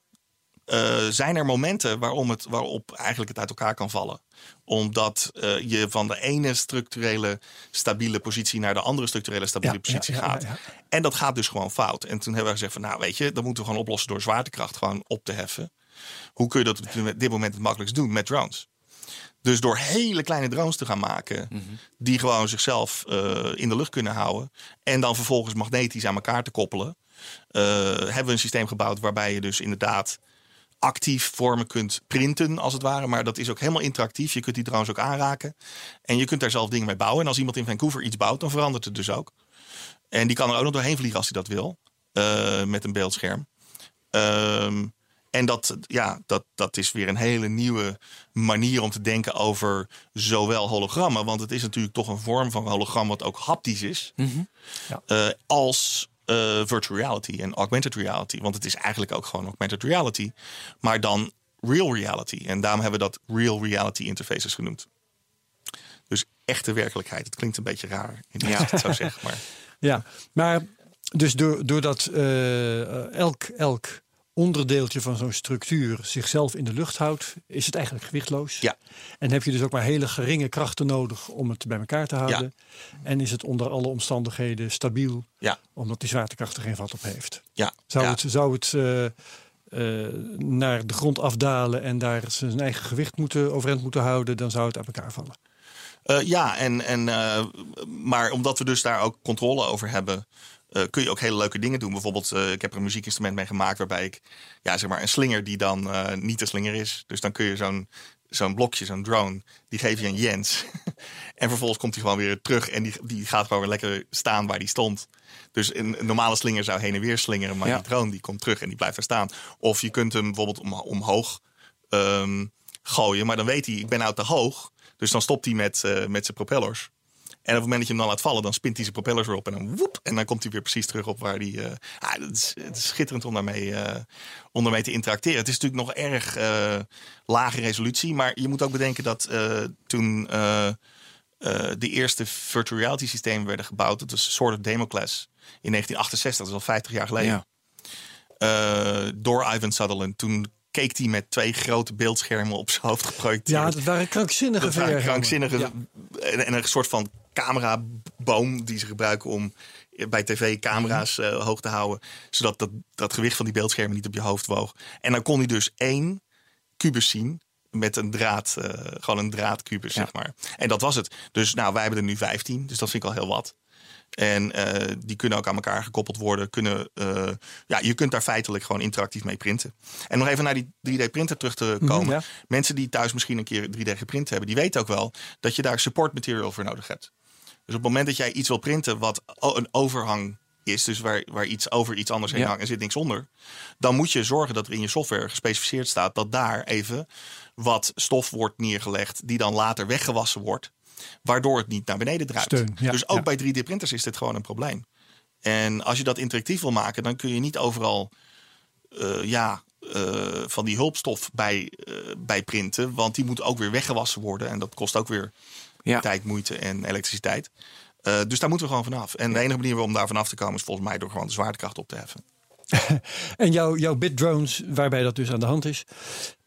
eh, zijn er momenten waarom het, waarop eigenlijk het uit elkaar kan vallen. Omdat eh, je van de ene structurele stabiele positie naar de andere structurele stabiele Ja, positie ja, gaat. ja. En dat gaat dus gewoon fout. En toen hebben we gezegd van nou weet je, dat moeten we gewoon oplossen door zwaartekracht gewoon op te heffen. Hoe kun je dat op dit moment het makkelijkst doen? Met drones. Dus door hele kleine drones te gaan maken, die gewoon zichzelf eh, in de lucht kunnen houden. En dan vervolgens magnetisch aan elkaar te koppelen. hebben we een systeem gebouwd waarbij je dus inderdaad actief vormen kunt printen, als het ware. Maar dat is ook helemaal interactief. Je kunt die drones ook aanraken. En je kunt daar zelf dingen mee bouwen. En als iemand in Vancouver iets bouwt, dan verandert het dus ook. En die kan er ook nog doorheen vliegen als hij dat wil. eh, met een beeldscherm. Ehm, en dat, ja, dat, dat is weer een hele nieuwe manier om te denken over zowel hologrammen. Want het is natuurlijk toch een vorm van hologram wat ook haptisch is. Ja. eh, als eh, virtual reality en augmented reality. Want het is eigenlijk ook gewoon augmented reality. Maar dan real reality. En daarom hebben we dat real reality interfaces genoemd. Dus echte werkelijkheid. Het klinkt een beetje raar in ik het zo zeg. Maar [LAUGHS] Ja, maar dus door, doordat eh, elk, elk onderdeeltje van zo'n structuur zichzelf in de lucht houdt, is het eigenlijk gewichtloos. Ja. En heb je dus ook maar hele geringe krachten nodig om het bij elkaar te houden. En is het onder alle omstandigheden stabiel, ja, omdat die zwaartekracht er geen vat op heeft. ja. Zou ja. het, zou het eh, eh, naar de grond afdalen en daar zijn eigen gewicht moeten, overeind moeten houden, dan zou het uit elkaar vallen. Eh, ja, en, en, maar omdat we dus daar ook controle over hebben, eh, kun je ook hele leuke dingen doen. Bijvoorbeeld, eh, ik heb er een muziekinstrument mee gemaakt waarbij ik ja, zeg maar een slinger die dan eh, niet de slinger is. Dus dan kun je zo'n zo'n blokje, zo'n drone, die geef je aan Jens. [LAUGHS] en vervolgens komt hij gewoon weer terug en die, die gaat gewoon weer lekker staan waar die stond. Dus een, een normale slinger zou heen en weer slingeren, maar Ja. die drone die komt terug en die blijft daar staan. Of je kunt hem bijvoorbeeld om, omhoog ehm, gooien, maar dan weet hij, ik ben nou te hoog. Dus dan stopt hij met, met zijn propellers. En op het moment dat je hem dan laat vallen, dan spint hij zijn propellers weer op en dan woep. En dan komt hij weer precies terug op waar hij. eh ah, het, is, het is schitterend om daarmee, eh, om daarmee te interacteren. Het is natuurlijk nog erg eh, lage resolutie. Maar je moet ook bedenken dat toen de eerste virtual reality systemen werden gebouwd, dat was Sword of Damocles in 1968, dat is al 50 jaar geleden. Ja. door Ivan Sutherland. Toen keek hij met twee grote beeldschermen op zijn hoofd geprojecteerd. Ja, dat waren krankzinnige Dat waren krankzinnige Ja. en een soort van cameraboom die ze gebruiken om bij tv camera's Mhm. eh, hoog te houden, zodat dat, dat gewicht van die beeldschermen niet op je hoofd woog. En dan kon hij dus één kubus zien met een draad, eh, gewoon een draadkubus, Ja. zeg maar. En dat was het. Dus nou, wij hebben er nu 15, dus dat vind ik al heel wat. En eh, die kunnen ook aan elkaar gekoppeld worden. Kunnen, ja, je kunt daar feitelijk gewoon interactief mee printen. En nog even naar die 3D-printer terug te komen. ja. Mensen die thuis misschien een keer 3D geprint hebben, die weten ook wel dat je daar support material voor nodig hebt. Dus op het moment dat jij iets wil printen wat een overhang is, dus waar, waar iets over iets anders heen Ja. hangt en zit niks onder, dan moet je zorgen dat er in je software gespecificeerd staat dat daar even wat stof wordt neergelegd, die dan later weggewassen wordt, waardoor het niet naar beneden druipt. Steun, ja, dus ook ja. bij 3D-printers is dit gewoon een probleem. En als je dat interactief wil maken, dan kun je niet overal eh, ja, eh, van die hulpstof bij, eh, bij printen. Want die moet ook weer weggewassen worden. En dat kost ook weer Ja. tijd, moeite en elektriciteit. Eh, dus daar moeten we gewoon vanaf. En de enige manier om daar vanaf te komen is volgens mij door gewoon de zwaartekracht op te heffen. [LAUGHS] En jouw, jouw bit drones, waarbij dat dus aan de hand is,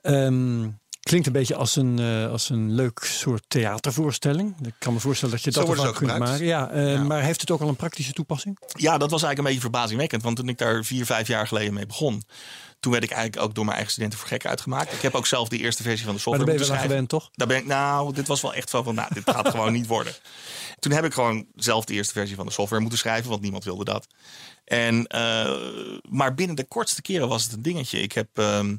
ehm, klinkt een beetje als een, eh, als een leuk soort theatervoorstelling. Ik kan me voorstellen dat je dat ervan kunt maken. gebruikt. Ja, eh, Ja. Maar heeft het ook al een praktische toepassing? Ja, dat was eigenlijk een beetje verbazingwekkend. Want toen ik daar vier, vijf jaar geleden mee begon... toen werd ik eigenlijk ook door mijn eigen studenten voor gek uitgemaakt. Ik heb ook zelf de eerste versie van de Maar software daar ben je wel aan moeten gewend, toch? Daar ben ik, nou, dit was wel echt zo van, nou, dit gaat gewoon niet worden. Toen heb ik gewoon zelf de eerste versie van de software moeten schrijven, want niemand wilde dat. En, eh, maar binnen de kortste keren was het een dingetje. Ik heb ehm,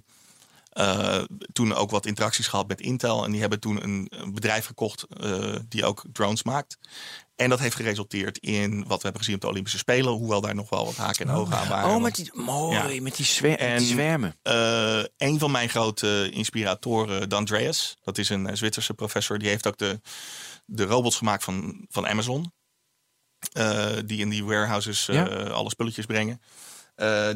eh, toen ook wat interacties gehad met Intel. En die hebben toen een, een bedrijf gekocht eh, die ook drones maakt. En dat heeft geresulteerd in wat we hebben gezien op de Olympische Spelen. Hoewel daar nog wel wat haken en ogen aan waren. Oh, met die, mooi, Ja. met, die zwer- met En- die zwermen. eh, een van mijn grote inspiratoren, D'Andreas, dat is een eh, Zwitserse professor, die heeft ook de, de robots gemaakt van, van Amazon. Eh, die in die warehouses eh, Ja. alle spulletjes brengen.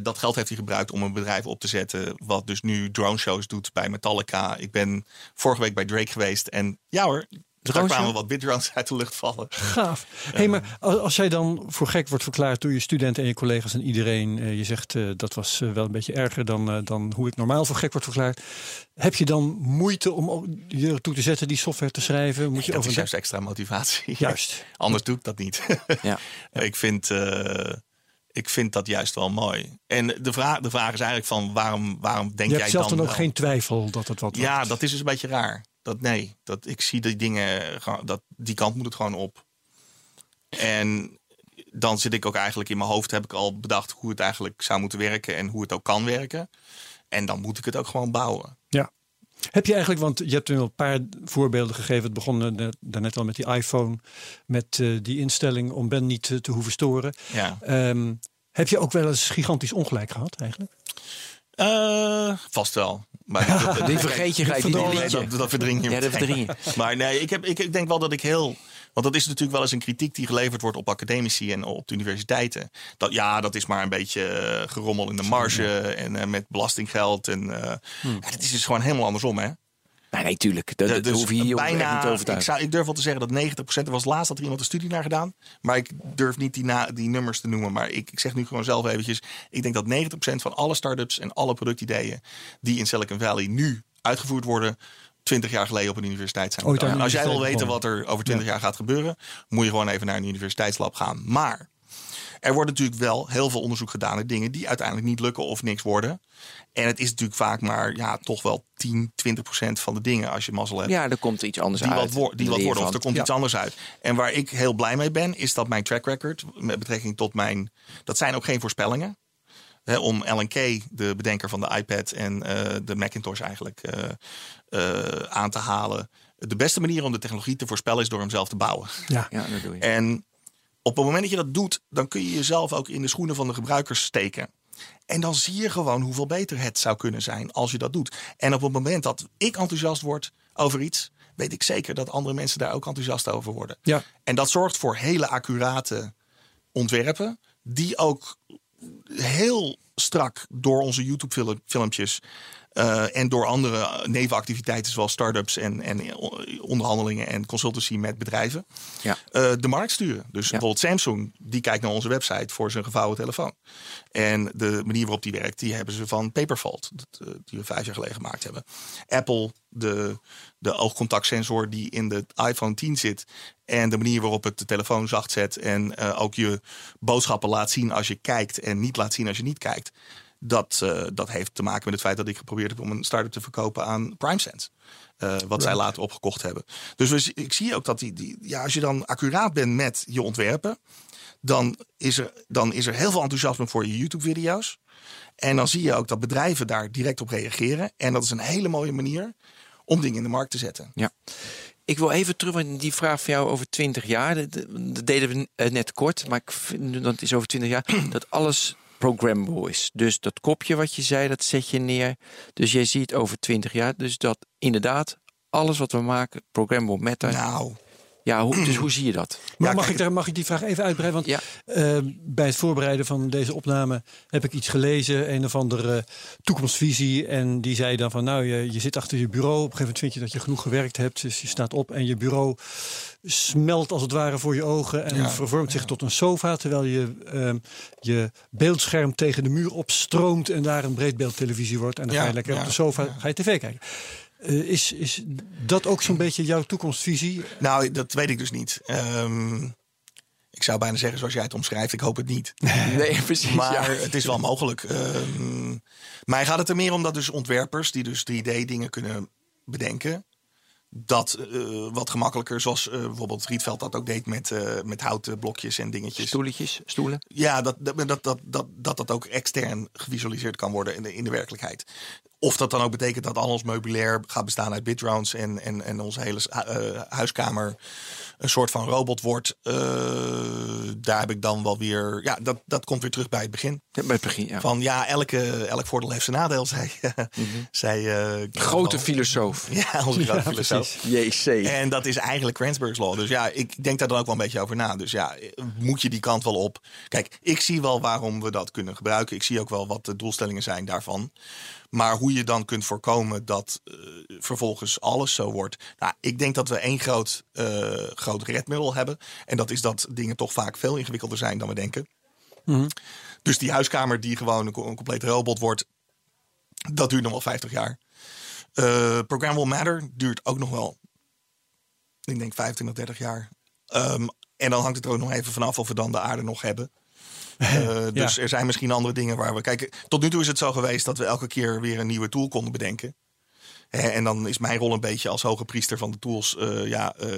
Dat geld heeft hij gebruikt om een bedrijf op te zetten. Wat dus nu drone shows doet bij Metallica. Ik ben vorige week bij Drake geweest. En ja hoor, daar Drone kwamen wat bitdrones [LAUGHS] uit de lucht vallen. Gaaf. hey, maar als, jij dan voor gek wordt verklaard door je studenten en je collega's en iedereen, eh, je zegt eh, dat was eh, wel een beetje erger dan, eh, dan hoe ik normaal voor gek word verklaard. Heb je dan moeite om je ertoe te zetten die software te schrijven? Moet je dat over is juist extra motivatie. [LAUGHS] Juist. [LAUGHS] Anders doe ik dat niet. Ja. ik, vind, eh, ik vind dat juist wel mooi. En de vraag, de vraag is eigenlijk van waarom, waarom denk Je jij hebt zelf dan dan ook wel- geen twijfel dat het wat Ja, wordt. dat is dus een beetje raar. Dat nee, dat ik zie die dingen, dat, die kant moet het gewoon op. En dan zit ik ook eigenlijk in mijn hoofd, heb ik al bedacht hoe het eigenlijk zou moeten werken en hoe het ook kan werken. En dan moet ik het ook gewoon bouwen. Ja. Heb je eigenlijk, want je hebt nu al een paar voorbeelden gegeven. Het begon eh, net- daarnet al met die iPhone, met eh, die instelling om Ben niet te hoeven storen. Ja. Ehm, heb je ook wel eens gigantisch ongelijk gehad eigenlijk? Eh, vast wel. Maar dat- [LAUGHS] Die vergeet je gelijk. Dat, dat verdring je Ja, dat verdring je. [LAUGHS] Maar nee, ik, heb, ik, ik denk wel dat ik heel. Want dat is natuurlijk wel eens een kritiek die geleverd wordt op academici en op de universiteiten. Dat, ja, dat is maar een beetje eh, gerommel in de marge en eh, met belastinggeld. En, ja, dat is dus gewoon helemaal andersom, hè? Nee, nee, tuurlijk. Dat, dat Dus hoef je hier echt niet te bijna, ik, overtuigen. zou, ik durf wel te zeggen dat 90%, er was laatst dat er iemand een studie naar gedaan. Maar ik durf niet die, na, die nummers te noemen. Maar ik, ik zeg nu gewoon zelf eventjes. Ik denk dat 90% van alle start-ups en alle productideeën die in Silicon Valley nu uitgevoerd worden, 20 jaar geleden op een universiteit zijn. Ooit Als jij wil weten wat er over 20 jaar gaat gebeuren, moet je gewoon even naar een universiteitslab gaan. Maar er wordt natuurlijk wel heel veel onderzoek gedaan naar dingen die uiteindelijk niet lukken of niks worden. En het is natuurlijk vaak maar ja, toch wel 10, 20 procent van de dingen als je mazzel hebt. Ja, er komt iets anders die uit. wat, die wat worden of er komt Ja. iets anders uit. En waar ik heel blij mee ben, is dat mijn track record met betrekking tot mijn. Dat zijn ook geen voorspellingen. Hè, om Alan Kay, de bedenker van de iPad en eh, de Macintosh eigenlijk eh, eh, aan te halen. De beste manier om de technologie te voorspellen is door hem zelf te bouwen. Ja. Ja, dat doe je. En op het moment dat je dat doet, dan kun je jezelf ook in de schoenen van de gebruikers steken. En dan zie je gewoon hoeveel beter het zou kunnen zijn als je dat doet. En op het moment dat ik enthousiast word over iets, weet ik zeker dat andere mensen daar ook enthousiast over worden. Ja. En dat zorgt voor hele accurate ontwerpen, die ook heel strak door onze YouTube-filmpjes eh, en door andere nevenactiviteiten zoals start-ups en, en onderhandelingen en consultancy met bedrijven Ja. eh, de markt sturen. Dus bijvoorbeeld Samsung, die kijkt naar onze website voor zijn gevouwen telefoon. En de manier waarop die werkt, die hebben ze van Paperfault, dat, eh, die we vijf jaar geleden gemaakt hebben. Apple, de, de oogcontactsensor die in de iPhone 10 zit. En de manier waarop het de telefoon zacht zet en ook je boodschappen laat zien als je kijkt en niet laat zien als je niet kijkt. Dat, eh, dat heeft te maken met het feit dat ik geprobeerd heb om een start-up te verkopen aan PrimeSense. Eh, wat zij later opgekocht hebben. Dus ik zie ook dat die, die, ja, als je dan accuraat bent met je ontwerpen, dan is, er, dan is er heel veel enthousiasme voor je YouTube-video's. En dan zie je ook dat bedrijven daar direct op reageren. En dat is een hele mooie manier om dingen in de markt te zetten. Ja. Ik wil even terug naar die vraag van jou over 20 jaar. Dat, deden we eh, net kort, maar ik vind dat is over 20 jaar [CLEARS THROAT] dat alles programmable is. Dus dat kopje wat je zei, dat zet je neer. Dus jij ziet over 20 jaar dus dat inderdaad alles wat we maken programmable matter. Nou, Ja, hoe, dus [CLEARS THROAT] hoe zie je dat? Maar Ja, mag, kijk, ik daar, mag ik die vraag even uitbreiden? Want Ja. eh, bij het voorbereiden van deze opname heb ik iets gelezen. Een of andere toekomstvisie. En die zei dan van nou, je, je zit achter je bureau. Op een gegeven moment vind je dat je genoeg gewerkt hebt. Dus je staat op en je bureau smelt als het ware voor je ogen. En Ja, vervormt zich tot een sofa. Terwijl je ehm, je beeldscherm tegen de muur opstroomt. En daar een breedbeeldtelevisie wordt. En dan Ja, ga je lekker ja, op de sofa ga je tv kijken. Eh, is, is dat ook zo'n beetje jouw toekomstvisie? Nou, dat weet ik dus niet. Ehm, ik zou bijna zeggen zoals jij het omschrijft. Ik hoop het niet. [LAUGHS] Nee, precies. Maar ja. het is wel mogelijk. Ehm mij gaat het er meer om dat dus ontwerpers die dus 3D dingen kunnen bedenken. Dat eh, wat gemakkelijker, zoals eh, bijvoorbeeld Rietveld dat ook deed met, eh, met houten blokjes en dingetjes. Stoeletjes, stoelen. Ja, dat dat, dat, dat, dat, dat dat ook extern gevisualiseerd kan worden in de, in de werkelijkheid. Of dat dan ook betekent dat al ons meubilair gaat bestaan uit bitrounds en, en, en onze hele eh, huiskamer een soort van robot wordt. eh, daar heb ik dan wel weer. Ja, dat, dat komt weer terug bij het begin. Ja, bij het begin, ja. Van ja, elke, elk voordeel heeft zijn nadeel, [LAUGHS] zei, zei eh, [LAUGHS] Grote filosoof. Ja, onze grote filosoof. JC. En dat is eigenlijk Cransburg's Law. Dus ja, ik denk daar dan ook wel een beetje over na. Dus ja, moet je die kant wel op. Kijk, ik zie wel waarom we dat kunnen gebruiken. Ik zie ook wel wat de doelstellingen zijn daarvan. Maar hoe je dan kunt voorkomen dat eh, vervolgens alles zo wordt. Nou, ik denk dat we één groot, eh, groot redmiddel hebben. En dat is dat dingen toch vaak veel ingewikkelder zijn dan we denken. Dus die huiskamer die gewoon een, co- een complete robot wordt. Dat duurt nog wel 50 jaar. Eh Programmable Matter duurt ook nog wel ik denk 25, 30 jaar. Ehm, en dan hangt het er ook nog even vanaf of we dan de aarde nog hebben. Eh, dus er zijn misschien andere dingen waar we kijken. Tot nu toe is het zo geweest dat we elke keer weer een nieuwe tool konden bedenken. Hè, en dan is mijn rol een beetje als hoge priester van de tools eh, ja, eh,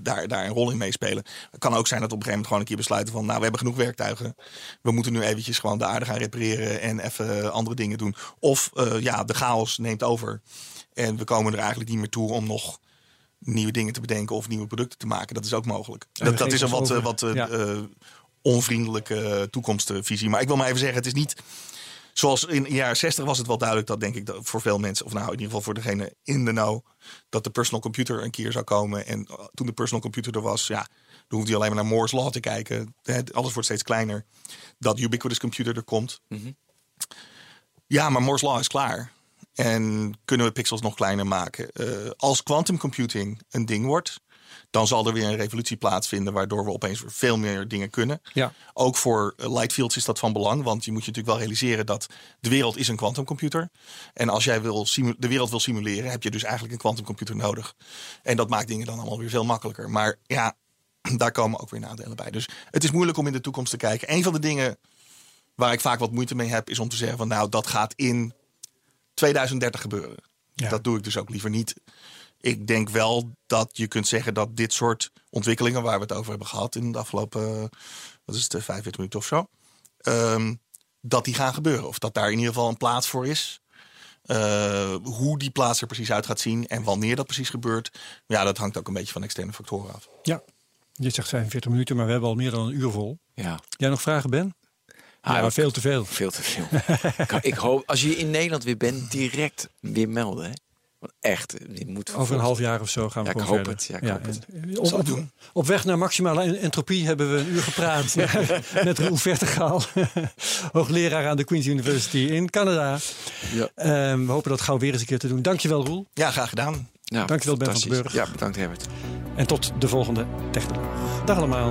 daar, daar een rol in meespelen. Het kan ook zijn dat we op een gegeven moment gewoon een keer besluiten van... nou, we hebben genoeg werktuigen. We moeten nu eventjes gewoon de aarde gaan repareren en even andere dingen doen. Of ja, de chaos neemt over. En we komen er eigenlijk niet meer toe om nog nieuwe dingen te bedenken of nieuwe producten te maken. Dat is ook mogelijk. Dat, dat is een wat, wat Ja. Onvriendelijke eh, toekomstvisie. Maar ik wil maar even zeggen, het is niet... Zoals in de jaren 60 was het wel duidelijk dat denk ik dat voor veel mensen, of nou in ieder geval voor degene in de know, dat de personal computer een keer zou komen. En uh, toen de personal computer er was, ja, dan hoefde je alleen maar naar Moore's Law te kijken. Alles wordt steeds kleiner. Dat ubiquitous computer er komt. Ja, maar Moore's Law is klaar. En kunnen we pixels nog kleiner maken? Eh, als quantum computing een ding wordt, dan zal er weer een revolutie plaatsvinden, waardoor we opeens veel meer dingen kunnen. Ja. Ook voor eh, light fields is dat van belang, want je moet je natuurlijk wel realiseren dat de wereld is een quantumcomputer. En als jij wil de wereld wil simuleren, heb je dus eigenlijk een quantumcomputer nodig. En dat maakt dingen dan allemaal weer veel makkelijker. Maar ja, [CLEARS THROAT] daar komen ook weer nadelen bij. Dus het is moeilijk om in de toekomst te kijken. Een van de dingen waar ik vaak wat moeite mee heb, is om te zeggen van nou, dat gaat in 2030 gebeuren. Ja. Dat doe ik dus ook liever niet. Ik denk wel dat je kunt zeggen dat dit soort ontwikkelingen waar we het over hebben gehad in de afgelopen, eh, wat is het, eh, 45 minuten of zo, ehm, dat die gaan gebeuren. Of dat daar in ieder geval een plaats voor is. Eh, hoe die plaats er precies uit gaat zien en wanneer dat precies gebeurt, ja, dat hangt ook een beetje van externe factoren af. Ja, je zegt 45 minuten, maar we hebben al meer dan een uur vol. Ja. Jij nog vragen, Ben? Ah, ja, ook- veel te veel. Veel te veel. ik, ik hoop, als je in Nederland weer bent, direct weer melden. Hè? Want echt, dit moet Over een half jaar of zo gaan we Ja, ik hoop verder. het. Ja, ik hoop het. Op, op, op weg naar maximale en- entropie hebben we een uur gepraat [LAUGHS] [LAUGHS] met Roel Vertegaal, [LAUGHS] hoogleraar aan de Queen's University in Canada. Ja. Ehm, we hopen dat gauw weer eens een keer te doen. Dankjewel Roel. Ja, graag gedaan. Ja, Dankjewel, Ben van den Burg. Ja, bedankt Herbert. En tot de volgende Technoloog. Dag allemaal.